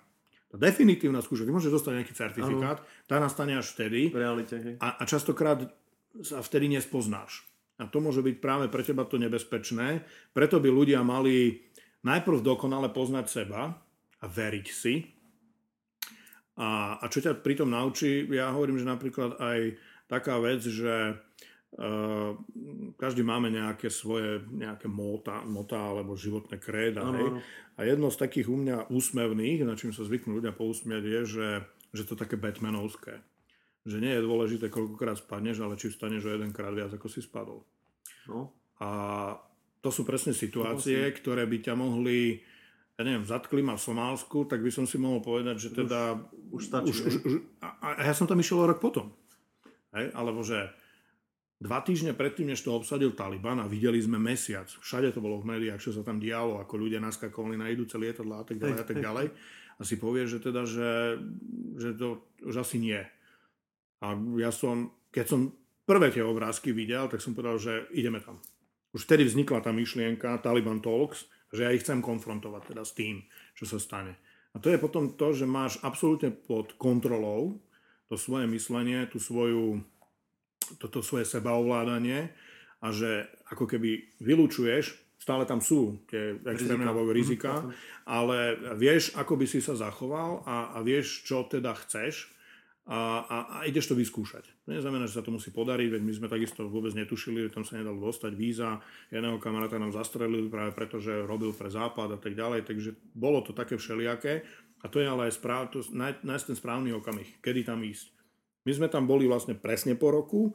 Tá definitívna skúška, ty môžeš dostať nejaký certifikát, ano. tá nastane až vtedy. V realite, hej. A, a častokrát sa vtedy nespoznáš. A to môže byť práve pre teba to nebezpečné. Preto by ľudia mali najprv dokonale poznať seba a veriť si. A, a čo ťa pritom naučí, ja hovorím, že napríklad aj taká vec, že uh, každý máme nejaké svoje nejaké mota, mota alebo životné kréda. Hej? A jedno z takých u mňa úsmevných, na čím sa zvyknú ľudia pousmiať, je, že, že to také Batmanovské že nie je dôležité, koľkokrát spadneš, ale či vstaneš o jedenkrát viac, ako si spadol. No. A to sú presne situácie, ktoré by ťa mohli, ja neviem, zatkli ma v Somálsku, tak by som si mohol povedať, že teda... Už, už stačí. Už, už, už, a, a ja som tam išiel rok potom. Hej? Alebo že dva týždne predtým, než to obsadil Taliban a videli sme mesiac, všade to bolo v médiách, čo sa tam dialo, ako ľudia naskakovali na idúce lietadla a tak ďalej a tak ďalej. A si povie, že teda, že, že to už asi nie. A ja som, keď som prvé tie obrázky videl, tak som povedal, že ideme tam. Už vtedy vznikla tá myšlienka Taliban Talks, že ja ich chcem konfrontovať teda s tým, čo sa stane. A to je potom to, že máš absolútne pod kontrolou to svoje myslenie, tú svoju, toto svoje sebaovládanie a že ako keby vylúčuješ, stále tam sú tie extrémne rizika, rizika mhm, ale vieš, ako by si sa zachoval a, a vieš, čo teda chceš a, a, a ideš to vyskúšať. To neznamená, že sa to musí podariť, veď my sme takisto vôbec netušili, tam sa nedalo dostať víza. Jedného kamaráta nám zastrelili práve preto, že robil pre západ a tak ďalej, takže bolo to také všelijaké. A to je ale aj správ, to, nájsť ten správny okamih, kedy tam ísť. My sme tam boli vlastne presne po roku,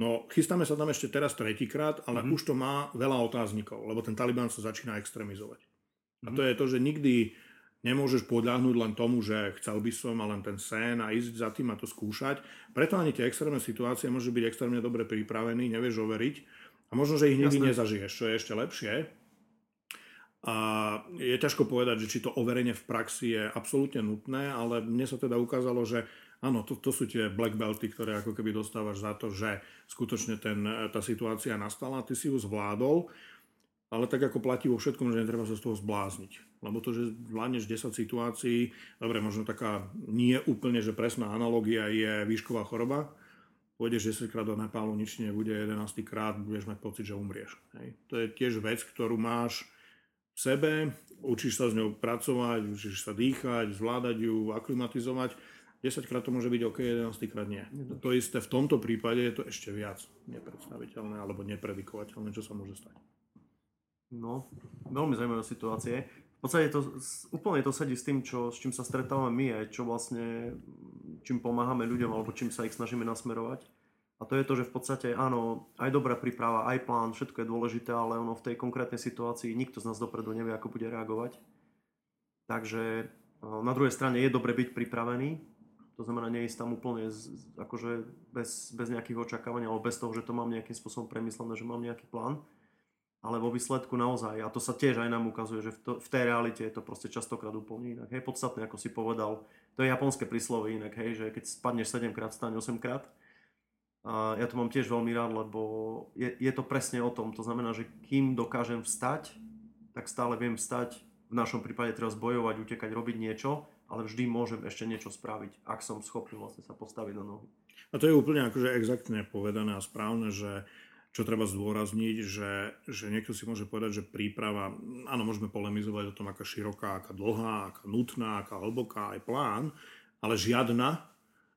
no chystáme sa tam ešte teraz tretíkrát, ale mm-hmm. už to má veľa otáznikov, lebo ten Taliban sa začína extrémizovať. Mm-hmm. A to je to, že nikdy Nemôžeš podľahnúť len tomu, že chcel by som a len ten sen a ísť za tým a to skúšať. Preto ani tie extrémne situácie môžu byť extrémne dobre pripravený, nevieš overiť a možno, že ich nikdy Jasne. nezažiješ, čo je ešte lepšie. A je ťažko povedať, že či to overenie v praxi je absolútne nutné, ale mne sa teda ukázalo, že áno, to, to sú tie black belty, ktoré ako keby dostávaš za to, že skutočne ten, tá situácia nastala, ty si ju zvládol ale tak ako platí vo všetkom, že netreba sa z toho zblázniť. Lebo to, že zvládneš 10 situácií, dobre, možno taká nie úplne, že presná analogia je výšková choroba, pôjdeš 10 krát do Nepálu, nič nebude, 11 krát budeš mať pocit, že umrieš. Hej. To je tiež vec, ktorú máš v sebe, učíš sa s ňou pracovať, učíš sa dýchať, zvládať ju, aklimatizovať. 10 krát to môže byť OK, 11 krát nie. To isté v tomto prípade je to ešte viac nepredstaviteľné alebo nepredikovateľné, čo sa môže stať. No, veľmi zaujímavé situácie. V podstate to, úplne to sedí s tým, čo, s čím sa stretávame my aj čo vlastne, čím pomáhame ľuďom alebo čím sa ich snažíme nasmerovať. A to je to, že v podstate áno, aj dobrá príprava, aj plán, všetko je dôležité, ale ono v tej konkrétnej situácii nikto z nás dopredu nevie, ako bude reagovať. Takže na druhej strane je dobre byť pripravený, to znamená neísť tam úplne akože bez, bez nejakých očakávaní alebo bez toho, že to mám nejakým spôsobom premyslené, že mám nejaký plán ale vo výsledku naozaj, a to sa tiež aj nám ukazuje, že v, to, v tej realite je to proste častokrát úplne inak. Hej, podstatné, ako si povedal, to je japonské príslovie inak, hej, že keď spadneš 7 krát, vstaň 8 krát. A ja to mám tiež veľmi rád, lebo je, je to presne o tom. To znamená, že kým dokážem vstať, tak stále viem vstať. V našom prípade treba zbojovať, utekať, robiť niečo, ale vždy môžem ešte niečo spraviť, ak som schopný vlastne sa postaviť na nohy. A to je úplne akože exaktne povedané a správne, že čo treba zdôrazniť, že, že niekto si môže povedať, že príprava, áno, môžeme polemizovať o tom, aká široká, aká dlhá, aká nutná, aká hlboká aj plán, ale žiadna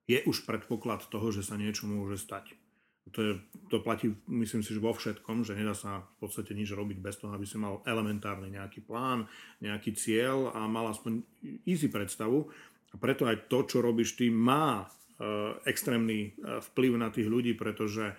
je už predpoklad toho, že sa niečo môže stať. To, je, to platí, myslím si, že vo všetkom, že nedá sa v podstate nič robiť bez toho, aby si mal elementárny nejaký plán, nejaký cieľ a mal aspoň easy predstavu. A preto aj to, čo robíš ty, má e, extrémny e, vplyv na tých ľudí, pretože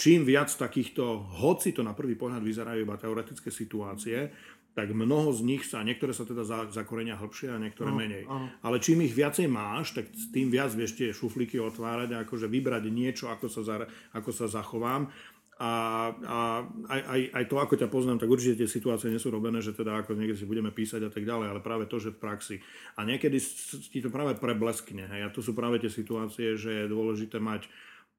čím viac takýchto, hoci to na prvý pohľad vyzerajú iba teoretické situácie, tak mnoho z nich sa, niektoré sa teda zakorenia hĺbšie a niektoré no, menej. Áno. Ale čím ich viacej máš, tak tým viac vieš tie šuflíky otvárať a akože vybrať niečo, ako sa, za, ako sa zachovám. A, a aj, aj, aj to, ako ťa poznám, tak určite tie situácie nie sú robené, že teda ako niekde si budeme písať a tak ďalej, ale práve to, že v praxi. A niekedy ti to práve prebleskne. Hej? A to sú práve tie situácie, že je dôležité mať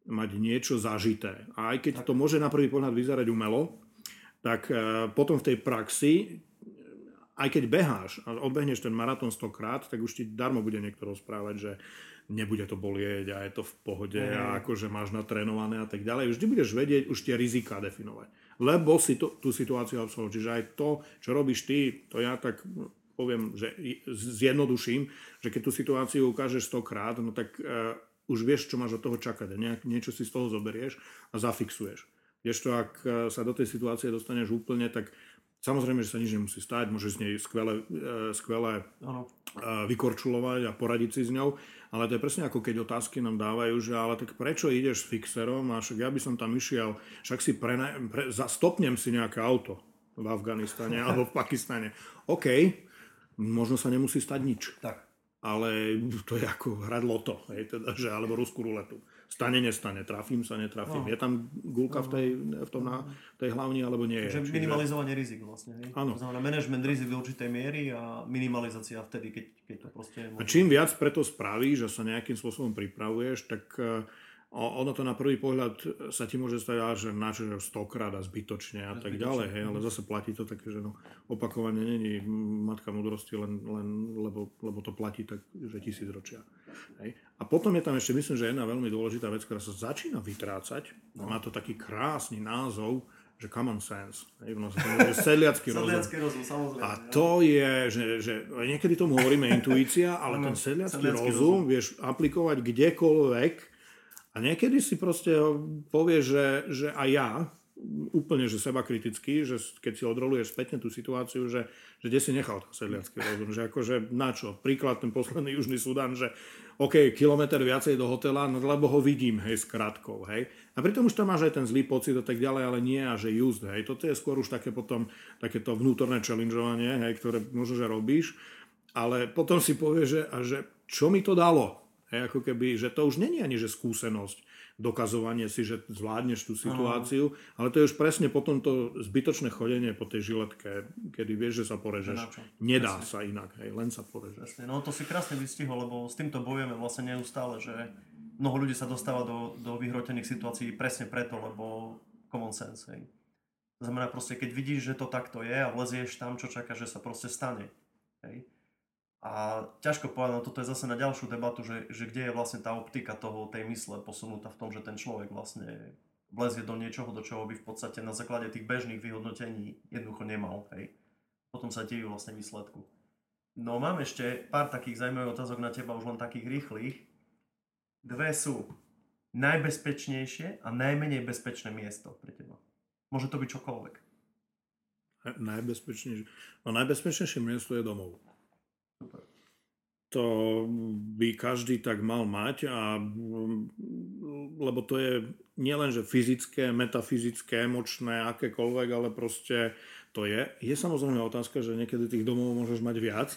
mať niečo zažité. A aj keď to môže na prvý pohľad vyzerať umelo, tak e, potom v tej praxi, aj keď beháš a odbehneš ten maratón 100 krát, tak už ti darmo bude niekto rozprávať, že nebude to bolieť a je to v pohode mm. a akože máš natrénované a tak ďalej. Vždy budeš vedieť už tie rizika definovať. Lebo si to, tú situáciu absolvuješ. Čiže aj to, čo robíš ty, to ja tak poviem, že zjednoduším, že keď tú situáciu ukážeš 100 krát, no tak uh, už vieš, čo máš od toho čakať a nejak, niečo si z toho zoberieš a zafixuješ. Vieš to, ak uh, sa do tej situácie dostaneš úplne, tak Samozrejme, že sa nič nemusí stať, môžeš z nej skvele, uh, skvele uh, vykorčulovať a poradiť si s ňou, ale to je presne ako keď otázky nám dávajú, že ale tak prečo ideš s fixerom a však ja by som tam išiel, však si pre, pre, stopnem si nejaké auto v Afganistane alebo v Pakistane. OK, možno sa nemusí stať nič. Tak. Ale to je ako hrať loto, hej, teda, že, alebo ruskú ruletu. Stane, nestane, trafím sa, netrafím. No. Je tam gulka v tej, v tom na, tej hlavni, alebo nie je. Takže minimalizovanie rizik vlastne. Hej? Áno. To znamená management rizik v určitej miery a minimalizácia vtedy, keď, keď to proste... Je a čím viac preto spravíš, že sa nejakým spôsobom pripravuješ, tak uh, ono to na prvý pohľad sa ti môže stať, že načo stokrát a zbytočne a tak ďalej, hej, ale zase platí to také, že no, opakovanie není matka múdrosti, len, len lebo, lebo to platí tak, že tisíc ročia. Hej. A potom je tam ešte, myslím, že jedna veľmi dôležitá vec, ktorá sa začína vytrácať, no. má to taký krásny názov, že common sense. Hej, no, že sedliacký rozum. sedliacký rozum, samozrejme. A to je, že, že niekedy tomu hovoríme intuícia, ale ten sedliacký, sedliacký rozum, rozum vieš aplikovať kdekoľvek, a niekedy si proste povie, že, že aj ja, úplne že seba kriticky, že keď si odroluješ spätne tú situáciu, že, že kde si nechal ten sedliacký rozum, že akože na čo? Príklad ten posledný Južný Sudan, že OK, kilometr viacej do hotela, no lebo ho vidím, hej, s krátkou, hej. A pritom už tam máš aj ten zlý pocit a tak ďalej, ale nie a že just, hej. Toto je skôr už také potom, takéto vnútorné challengeovanie, hej, ktoré možno, že robíš, ale potom si povieš, že, a že čo mi to dalo, Hej, ako keby, že to už není ani že skúsenosť, dokazovanie si, že zvládneš tú situáciu, Aha. ale to je už presne potom to zbytočné chodenie po tej žiletke, kedy vieš, že sa porežeš. Nedá presne. sa inak, hej, len sa porežeš. Presne. No to si krásne vystihol, lebo s týmto bojujeme vlastne neustále, že mnoho ľudí sa dostáva do, do vyhrotených situácií presne preto, lebo common sense. Hej. To znamená proste, keď vidíš, že to takto je a vlezieš tam, čo čaká, že sa proste stane. Hej a ťažko povedať, no toto je zase na ďalšiu debatu, že, že kde je vlastne tá optika toho, tej mysle posunutá v tom, že ten človek vlastne vlezie do niečoho, do čoho by v podstate na základe tých bežných vyhodnotení jednoducho nemal. Hej. Potom sa dejú vlastne výsledku. No mám ešte pár takých zaujímavých otázok na teba, už len takých rýchlych. Dve sú najbezpečnejšie a najmenej bezpečné miesto pre teba. Môže to byť čokoľvek. Najbezpečnejšie. No najbezpečnejšie miesto je domov. To by každý tak mal mať, a, lebo to je nielen, že fyzické, metafyzické, emočné, akékoľvek, ale proste to je. Je samozrejme otázka, že niekedy tých domov môžeš mať viac,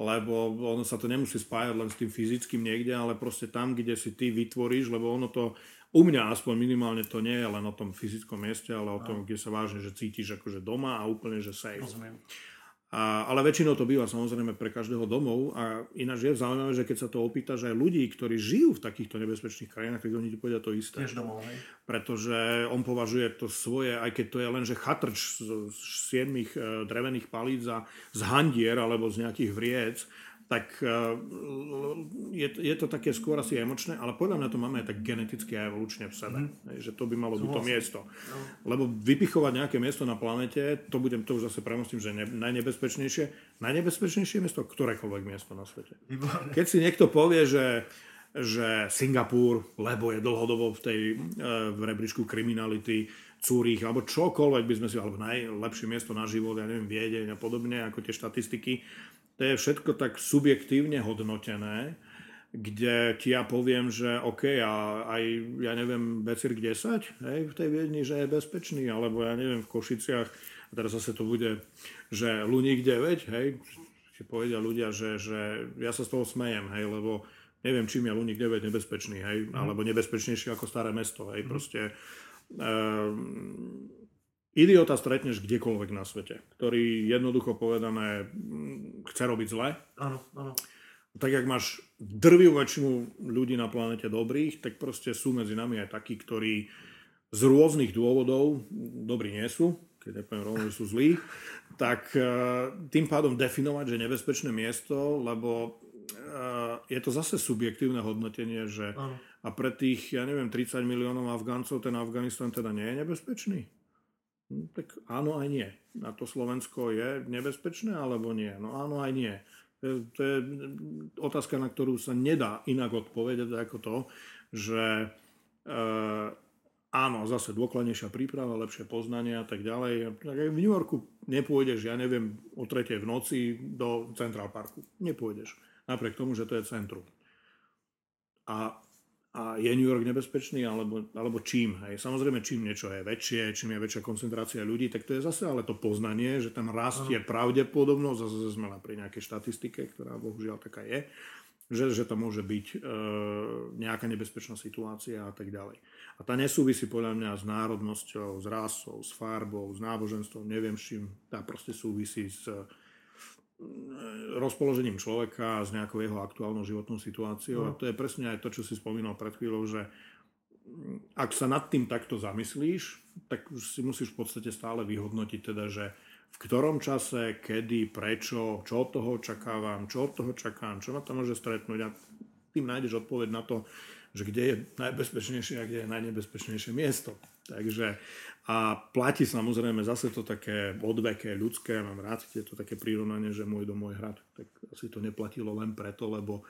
lebo ono sa to nemusí spájať len s tým fyzickým niekde, ale proste tam, kde si ty vytvoríš, lebo ono to u mňa aspoň minimálne to nie je len o tom fyzickom mieste, ale o tom, kde sa vážne, že cítiš akože doma a úplne, že safe. Rozumiem. A, ale väčšinou to býva samozrejme pre každého domov a ináč je zaujímavé, že keď sa to opýtaš aj ľudí, ktorí žijú v takýchto nebezpečných krajinách, tak oni ti povedia to isté. Tiež domov, hej. Pretože on považuje to svoje, aj keď to je len že chatrč z, z siedmých e, drevených palíc a z handier alebo z nejakých vriec, tak eh, je, je to také skôr asi emočné, ale podľa mňa to máme aj tak geneticky a evolučne v sebe. Mm. Že to by malo byť to miesto. No. Lebo vypichovať nejaké miesto na planete, to budem to už zase premostím, že ne, najnebezpečnejšie, najnebezpečnejšie miesto, ktorékoľvek miesto na svete. Výborné. Keď si niekto povie, že že Singapur, lebo je dlhodobo v tej eh, v rebríčku kriminality, Cúrich, alebo čokoľvek by sme si, alebo najlepšie miesto na život, ja neviem, Viedeň a podobne, ako tie štatistiky, to je všetko tak subjektívne hodnotené, kde ti ja poviem, že OK, a aj, ja neviem, Becirk 10, hej, v tej Viedni, že je bezpečný, alebo ja neviem, v Košiciach, a teraz zase to bude, že Luník 9, hej, si povedia ľudia, že, že ja sa z toho smejem, hej, lebo neviem, čím je Luník 9 nebezpečný, hej, mm. alebo nebezpečnejší ako staré mesto, hej, mm. proste um, Idiota stretneš kdekoľvek na svete, ktorý jednoducho povedané mm, chce robiť zle. Áno, áno. Tak jak máš drvivú väčšinu ľudí na planete dobrých, tak proste sú medzi nami aj takí, ktorí z rôznych dôvodov dobrí nie sú. keď nepoviem rovno, že sú zlí, tak tým pádom definovať, že nebezpečné miesto, lebo je to zase subjektívne hodnotenie, že ano. a pre tých, ja neviem, 30 miliónov Afgáncov ten Afganistan teda nie je nebezpečný? Hm, tak áno aj nie. Na to Slovensko je nebezpečné alebo nie? No áno aj nie. Je, to je otázka, na ktorú sa nedá inak odpovedať ako to, že e, áno, zase dôkladnejšia príprava, lepšie poznanie a tak ďalej. Tak aj v New Yorku nepôjdeš, ja neviem, o tretej v noci do Central Parku. Nepôjdeš napriek tomu, že to je centrum. A, a je New York nebezpečný, alebo, alebo čím? Hej? Samozrejme, čím niečo je väčšie, čím je väčšia koncentrácia ľudí, tak to je zase ale to poznanie, že tam rastie je pravdepodobnosť, zase sme pri nejakej štatistike, ktorá bohužiaľ taká je, že, že to môže byť e, nejaká nebezpečná situácia a tak ďalej. A tá nesúvisí podľa mňa s národnosťou, s rasou, s farbou, s náboženstvom, neviem s čím. Tá proste súvisí s, rozpoložením človeka s nejakou jeho aktuálnou životnou situáciou. No. A to je presne aj to, čo si spomínal pred chvíľou, že ak sa nad tým takto zamyslíš, tak si musíš v podstate stále vyhodnotiť teda, že v ktorom čase, kedy, prečo, čo od toho očakávam, čo od toho čakám, čo ma to môže stretnúť a tým nájdeš odpoveď na to, že kde je najbezpečnejšie a kde je najnebezpečnejšie miesto. Takže a platí samozrejme zase to také odveké, ľudské, mám rád tieto také prirovnanie, že môj dom, môj hrad, tak asi to neplatilo len preto, lebo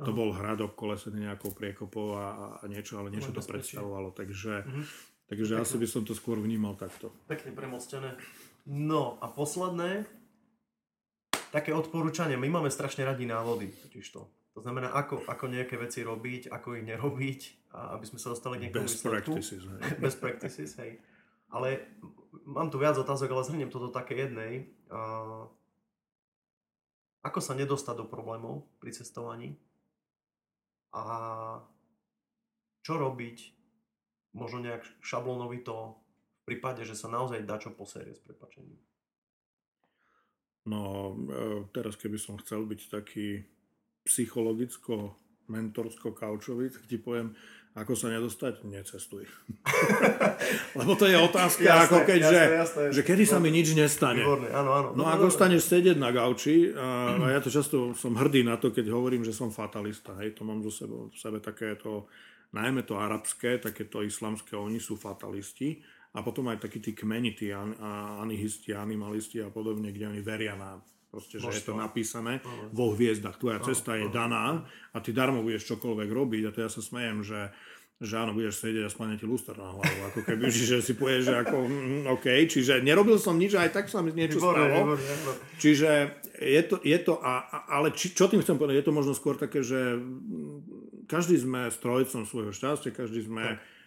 to bol hrad obkolesený nejakou priekopou a, a niečo, ale niečo to predstavovalo. Takže, mm-hmm. takže asi by som to skôr vnímal takto. Pekne premostené. No a posledné, také odporúčanie. My máme strašne radi návody, totiž to. To znamená, ako, ako nejaké veci robiť, ako ich nerobiť, a aby sme sa dostali k nejakému Best practices, hej. Best practices, hej. Ale mám tu viac otázok, ale zhrniem to do také jednej. Uh, ako sa nedostať do problémov pri cestovaní? A čo robiť možno nejak šablonovito v prípade, že sa naozaj dá čo posérie s prepačením? No, e, teraz keby som chcel byť taký psychologicko mentorsko kaučový, tak ti poviem, ako sa nedostať? Necestuj. Lebo to je otázka, jasné, ako keď, jasné, že, jasné, že kedy sa mi nič nestane. Výborné, áno, áno. No, no ako staneš sedieť na gauči, a, a ja to často som hrdý na to, keď hovorím, že som fatalista. Hej, to mám zo sebe, v sebe takéto, najmä to arabské, takéto islamské, oni sú fatalisti. A potom aj takí tí kmenití, anihisti, animalisti a podobne, kde oni veria na Proste, že je to napísané vo hviezdach. Tvoja cesta je daná a ty darmo budeš čokoľvek robiť. A to ja sa smejem, že že áno, budeš sedieť a splne ti luster na hlavu, ako keby, že si povieš, že ako, mm, OK, čiže nerobil som nič, aj tak sa mi niečo výborné, stalo. Výborné, výborné. Čiže je to, je to a, ale či, čo tým chcem povedať, je to možno skôr také, že každý sme strojcom svojho šťastia, každý sme tak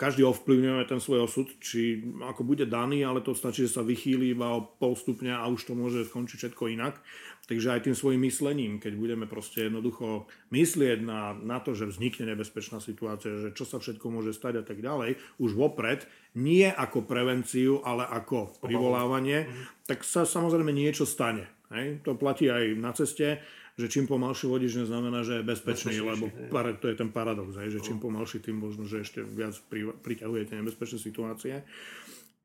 každý ovplyvňuje ten svoj osud, či ako bude daný, ale to stačí, že sa vychýli iba o pol stupňa a už to môže skončiť všetko inak. Takže aj tým svojim myslením, keď budeme proste jednoducho myslieť na, na to, že vznikne nebezpečná situácia, že čo sa všetko môže stať a tak ďalej, už vopred, nie ako prevenciu, ale ako privolávanie, mhm. tak sa samozrejme niečo stane. Hej? To platí aj na ceste že čím pomalšie vodič neznamená, že je bezpečný, lebo para, to je ten paradox, aj, že čím no. pomalší, tým možno, že ešte viac pri, priťahujete nebezpečné situácie.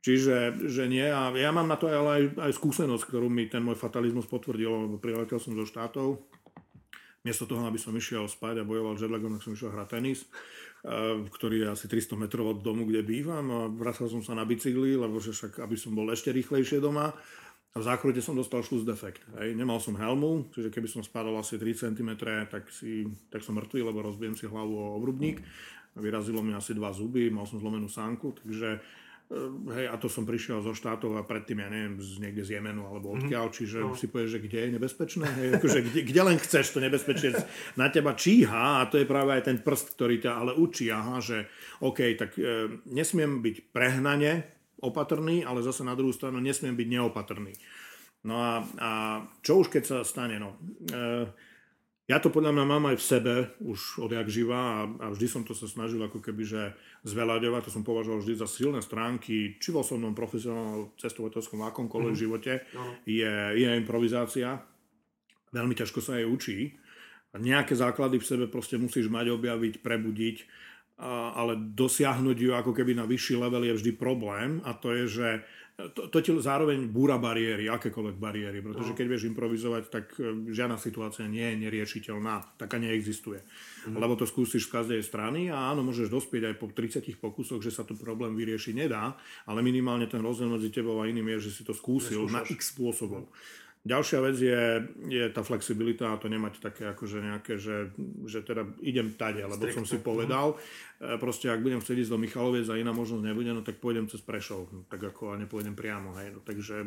Čiže že nie. A ja mám na to ale aj, aj skúsenosť, ktorú mi ten môj fatalizmus potvrdil, lebo priletel som zo štátov. Miesto toho, aby som išiel spať a bojoval jetlagom, tak som išiel hrať tenis, eh, ktorý je asi 300 metrov od domu, kde bývam. A vracal som sa na bicykli, lebo že však, aby som bol ešte rýchlejšie doma a v zákrute som dostal šluz defekt. Hej. Nemal som helmu, čiže keby som spadol asi 3 cm, tak, si, tak som mŕtvý, lebo rozbijem si hlavu o obrubník. Vyrazilo mi asi dva zuby, mal som zlomenú sánku, takže eh, hej, a to som prišiel zo štátov a predtým, ja neviem, z, niekde z Jemenu alebo mhm. odkiaľ, čiže no. si povieš, že kde je nebezpečné, hej, akože kde, kde len chceš, to nebezpečie na teba číha a to je práve aj ten prst, ktorý ťa ale učí, aha, že OK, tak e, nesmiem byť prehnane opatrný, ale zase na druhú stranu nesmiem byť neopatrný. No a, a čo už keď sa stane? No, e, ja to podľa mňa mám aj v sebe už odjak živa a, a vždy som to sa snažil ako keby, že zveľaďovať, to som považoval vždy za silné stránky, či vo svojom profesionálnom cestovateľskom akomkoľvek mm. živote, no. je, je improvizácia. Veľmi ťažko sa jej učí. Nejaké základy v sebe proste musíš mať, objaviť, prebudiť ale dosiahnuť ju ako keby na vyšší level je vždy problém a to je, že to, to ti zároveň búra bariéry, akékoľvek bariéry, pretože no. keď vieš improvizovať, tak e, žiadna situácia nie je neriešiteľná, taká neexistuje. Mm. Lebo to skúsiš z každej strany a áno, môžeš dospieť aj po 30 pokusoch, že sa to problém vyriešiť nedá, ale minimálne ten rozdiel medzi tebou a iným je, že si to skúsil Neskúšaš. na x spôsobov. Mm. Ďalšia vec je, je tá flexibilita a to nemať také akože nejaké, že, že teda idem tade, lebo Striktne. som si povedal, e, proste ak budem chcieť ísť do Michaloviec a iná možnosť nebude, no tak pôjdem cez Prešov, no, tak ako a nepôjdem priamo, hej, no, takže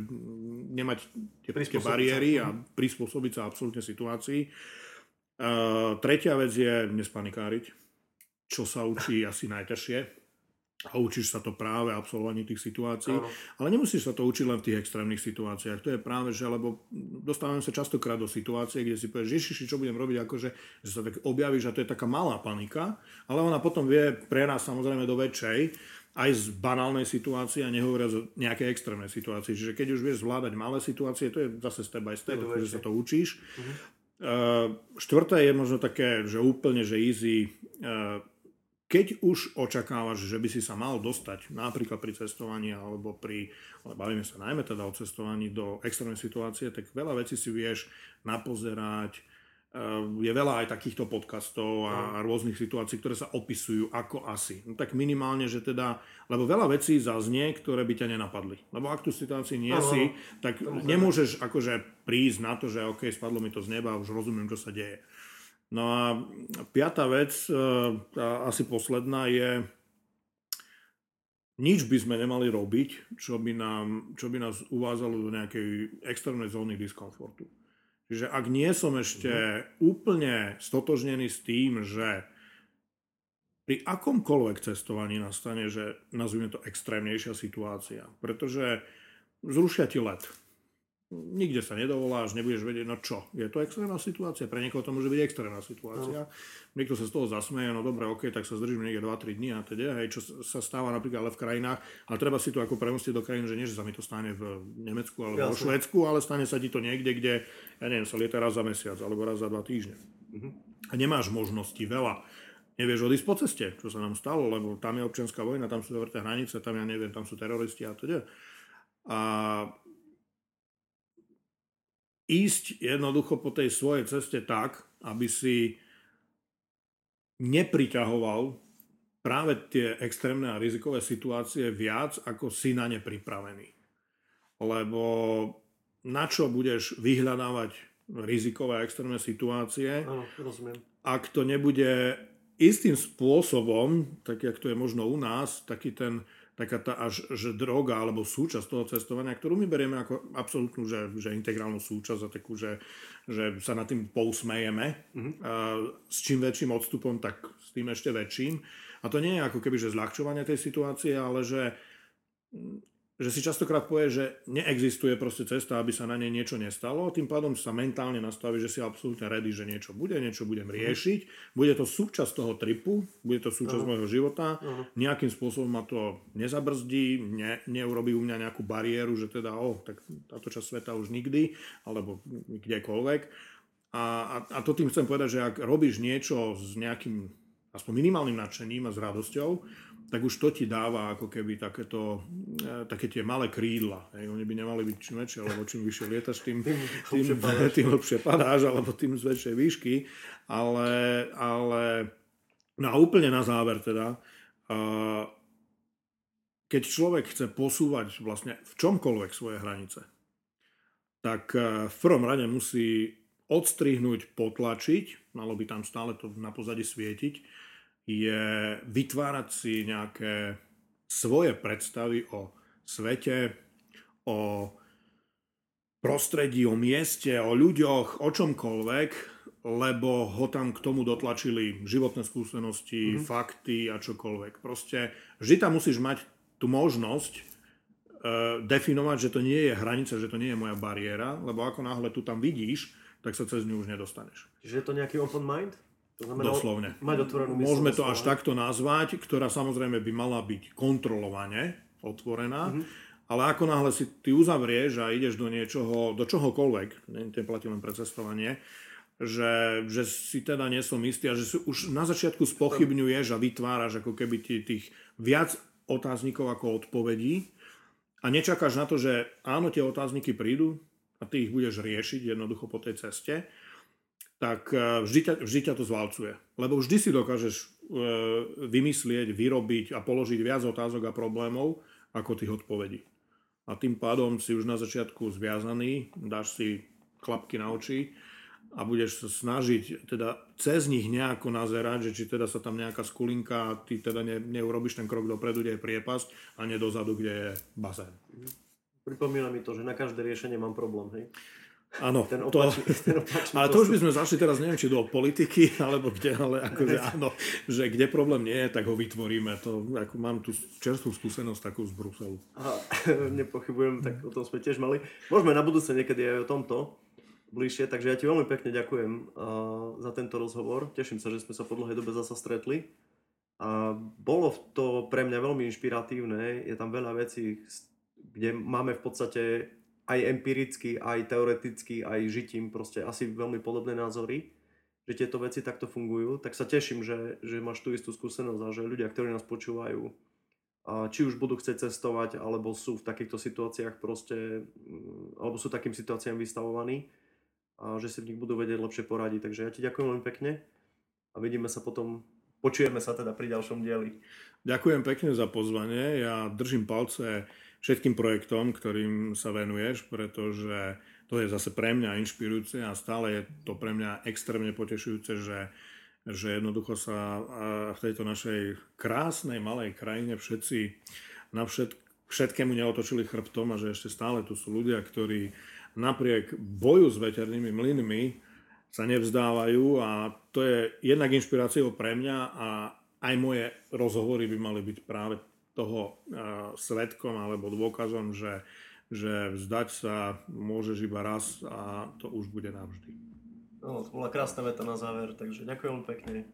nemať tie, tie bariéry a prispôsobiť sa absolútne situácii. Uh, tretia vec je nespanikáriť, čo sa učí asi najťažšie a učíš sa to práve absolvovaní tých situácií. Áno. Ale nemusíš sa to učiť len v tých extrémnych situáciách. To je práve, že lebo dostávame sa častokrát do situácie, kde si povieš, ježiši, čo budem robiť, akože že sa tak objavíš a to je taká malá panika, ale ona potom vie pre nás samozrejme do väčšej aj z banálnej situácie a nehovoriac o nejakej extrémnej situácii. Čiže keď už vieš zvládať malé situácie, to je zase step by step, že sa to učíš. Uh-huh. Uh, štvrté je možno také, že úplne, že easy, uh, keď už očakávaš, že by si sa mal dostať napríklad pri cestovaní alebo pri, ale bavíme sa najmä teda o cestovaní do extrémnej situácie, tak veľa vecí si vieš napozerať, Ehm, je veľa aj takýchto podcastov a, rôznych situácií, ktoré sa opisujú ako asi. No tak minimálne, že teda, lebo veľa vecí zaznie, ktoré by ťa nenapadli. Lebo ak tu situácii nie si, tak nemôžeš akože prísť na to, že OK, spadlo mi to z neba, už rozumiem, čo sa deje. No a piata vec, tá asi posledná je, nič by sme nemali robiť, čo by, nám, čo by nás uvádzalo do nejakej extrémnej zóny diskomfortu. Čiže ak nie som ešte mm-hmm. úplne stotožnený s tým, že pri akomkoľvek cestovaní nastane, že nazvime to extrémnejšia situácia, pretože zrušia ti let nikde sa nedovoláš, nebudeš vedieť, no čo, je to extrémna situácia, pre niekoho to môže byť extrémna situácia, no. niekto sa z toho zasmeje, no dobre, ok, tak sa zdržím niekde 2-3 dní a teda, hej, čo sa stáva napríklad ale v krajinách, ale treba si to ako premostiť do krajín, že nie, že sa mi to stane v Nemecku alebo vo Švedsku, ale stane sa ti to niekde, kde, ja neviem, sa lieta raz za mesiac alebo raz za dva týždne. Uh-huh. A nemáš možnosti veľa. Nevieš odísť po ceste, čo sa nám stalo, lebo tam je občianská vojna, tam sú zavreté hranice, tam ja neviem, tam sú teroristi a teda. A ísť jednoducho po tej svojej ceste tak, aby si nepriťahoval práve tie extrémne a rizikové situácie viac, ako si na ne pripravený. Lebo na čo budeš vyhľadávať rizikové a extrémne situácie, Áno, rozumiem. ak to nebude istým spôsobom, tak jak to je možno u nás, taký ten taká tá až že droga alebo súčasť toho cestovania, ktorú my berieme ako absolútnu, že, že integrálnu súčasť a takú, že, že sa nad tým pousmejeme. Mm-hmm. A s čím väčším odstupom, tak s tým ešte väčším. A to nie je ako keby, že zľahčovanie tej situácie, ale že že si častokrát povie, že neexistuje proste cesta, aby sa na nej niečo nestalo, tým pádom sa mentálne nastaví, že si absolútne ready, že niečo bude, niečo budem riešiť, bude to súčasť toho tripu, bude to súčasť uh-huh. môjho života, uh-huh. nejakým spôsobom ma to nezabrzdí, ne, neurobí u mňa nejakú bariéru, že teda, oh, tak táto časť sveta už nikdy, alebo kdekoľvek. A, a, a to tým chcem povedať, že ak robíš niečo s nejakým aspoň minimálnym nadšením a s radosťou, tak už to ti dáva ako keby takéto, e, také tie malé krídla. Hej. Oni by nemali byť čím väčšie, lebo čím vyššie lietaš, tým, tým, tým lepšie padáš, alebo tým z väčšej výšky. Ale, ale no a úplne na záver teda, keď človek chce posúvať vlastne v čomkoľvek svoje hranice, tak e, v prvom rade musí odstrihnúť, potlačiť, malo by tam stále to na pozadí svietiť, je vytvárať si nejaké svoje predstavy o svete, o prostredí, o mieste, o ľuďoch, o čomkoľvek, lebo ho tam k tomu dotlačili životné skúsenosti, mm-hmm. fakty a čokoľvek. Proste vždy tam musíš mať tú možnosť e, definovať, že to nie je hranica, že to nie je moja bariéra, lebo ako náhle tu tam vidíš, tak sa cez ňu už nedostaneš. Čiže je to nejaký open mind? To znamená, Doslovne. Mať otvorenú Môžeme to až takto nazvať, ktorá samozrejme by mala byť kontrolovane otvorená, mm-hmm. ale ako náhle si ty uzavrieš a ideš do niečoho, do čohokoľvek, to platí len pre cestovanie, že, že si teda nie som istý a že si už na začiatku spochybňuješ a vytváraš ako keby tých viac otáznikov ako odpovedí a nečakáš na to, že áno, tie otázniky prídu a ty ich budeš riešiť jednoducho po tej ceste, tak e, vždy ťa, vždy ťa to zvalcuje. Lebo vždy si dokážeš e, vymyslieť, vyrobiť a položiť viac otázok a problémov ako tých odpovedí. A tým pádom si už na začiatku zviazaný, dáš si klapky na oči a budeš sa snažiť teda cez nich nejako nazerať, že či teda sa tam nejaká skulinka a ty teda ne, neurobiš ten krok dopredu, kde je priepasť a nie dozadu, kde je bazén. Pripomína mi to, že na každé riešenie mám problém, hej? Áno, ten opačný, to, ten opačný ale to už by sme zašli teraz, neviem, či do politiky, alebo kde, ale akože áno, že kde problém nie je, tak ho vytvoríme. To, ako mám tu čerstvú skúsenosť takú z Bruselu. Aha, nepochybujem, tak o tom sme tiež mali. Môžeme na budúce niekedy aj o tomto bližšie, takže ja ti veľmi pekne ďakujem uh, za tento rozhovor. Teším sa, že sme sa po dlhej dobe zasa stretli. A bolo to pre mňa veľmi inšpiratívne. Je tam veľa vecí, kde máme v podstate aj empiricky, aj teoreticky, aj žitím proste asi veľmi podobné názory, že tieto veci takto fungujú, tak sa teším, že, že máš tú istú skúsenosť a že ľudia, ktorí nás počúvajú, či už budú chcieť cestovať, alebo sú v takýchto situáciách proste, mm, alebo sú takým situáciám vystavovaní, a že si v nich budú vedieť lepšie poradiť. Takže ja ti ďakujem veľmi pekne a vidíme sa potom, počujeme sa teda pri ďalšom dieli. Ďakujem pekne za pozvanie. Ja držím palce všetkým projektom, ktorým sa venuješ, pretože to je zase pre mňa inšpirujúce a stále je to pre mňa extrémne potešujúce, že, že jednoducho sa v tejto našej krásnej malej krajine všetci na všet, všetkému neotočili chrbtom a že ešte stále tu sú ľudia, ktorí napriek boju s veternými mlynmi sa nevzdávajú a to je jednak inšpiráciou pre mňa a aj moje rozhovory by mali byť práve toho svetkom alebo dôkazom, že, že vzdať sa môžeš iba raz a to už bude navždy. No, to bola krásna veta na záver, takže ďakujem pekne.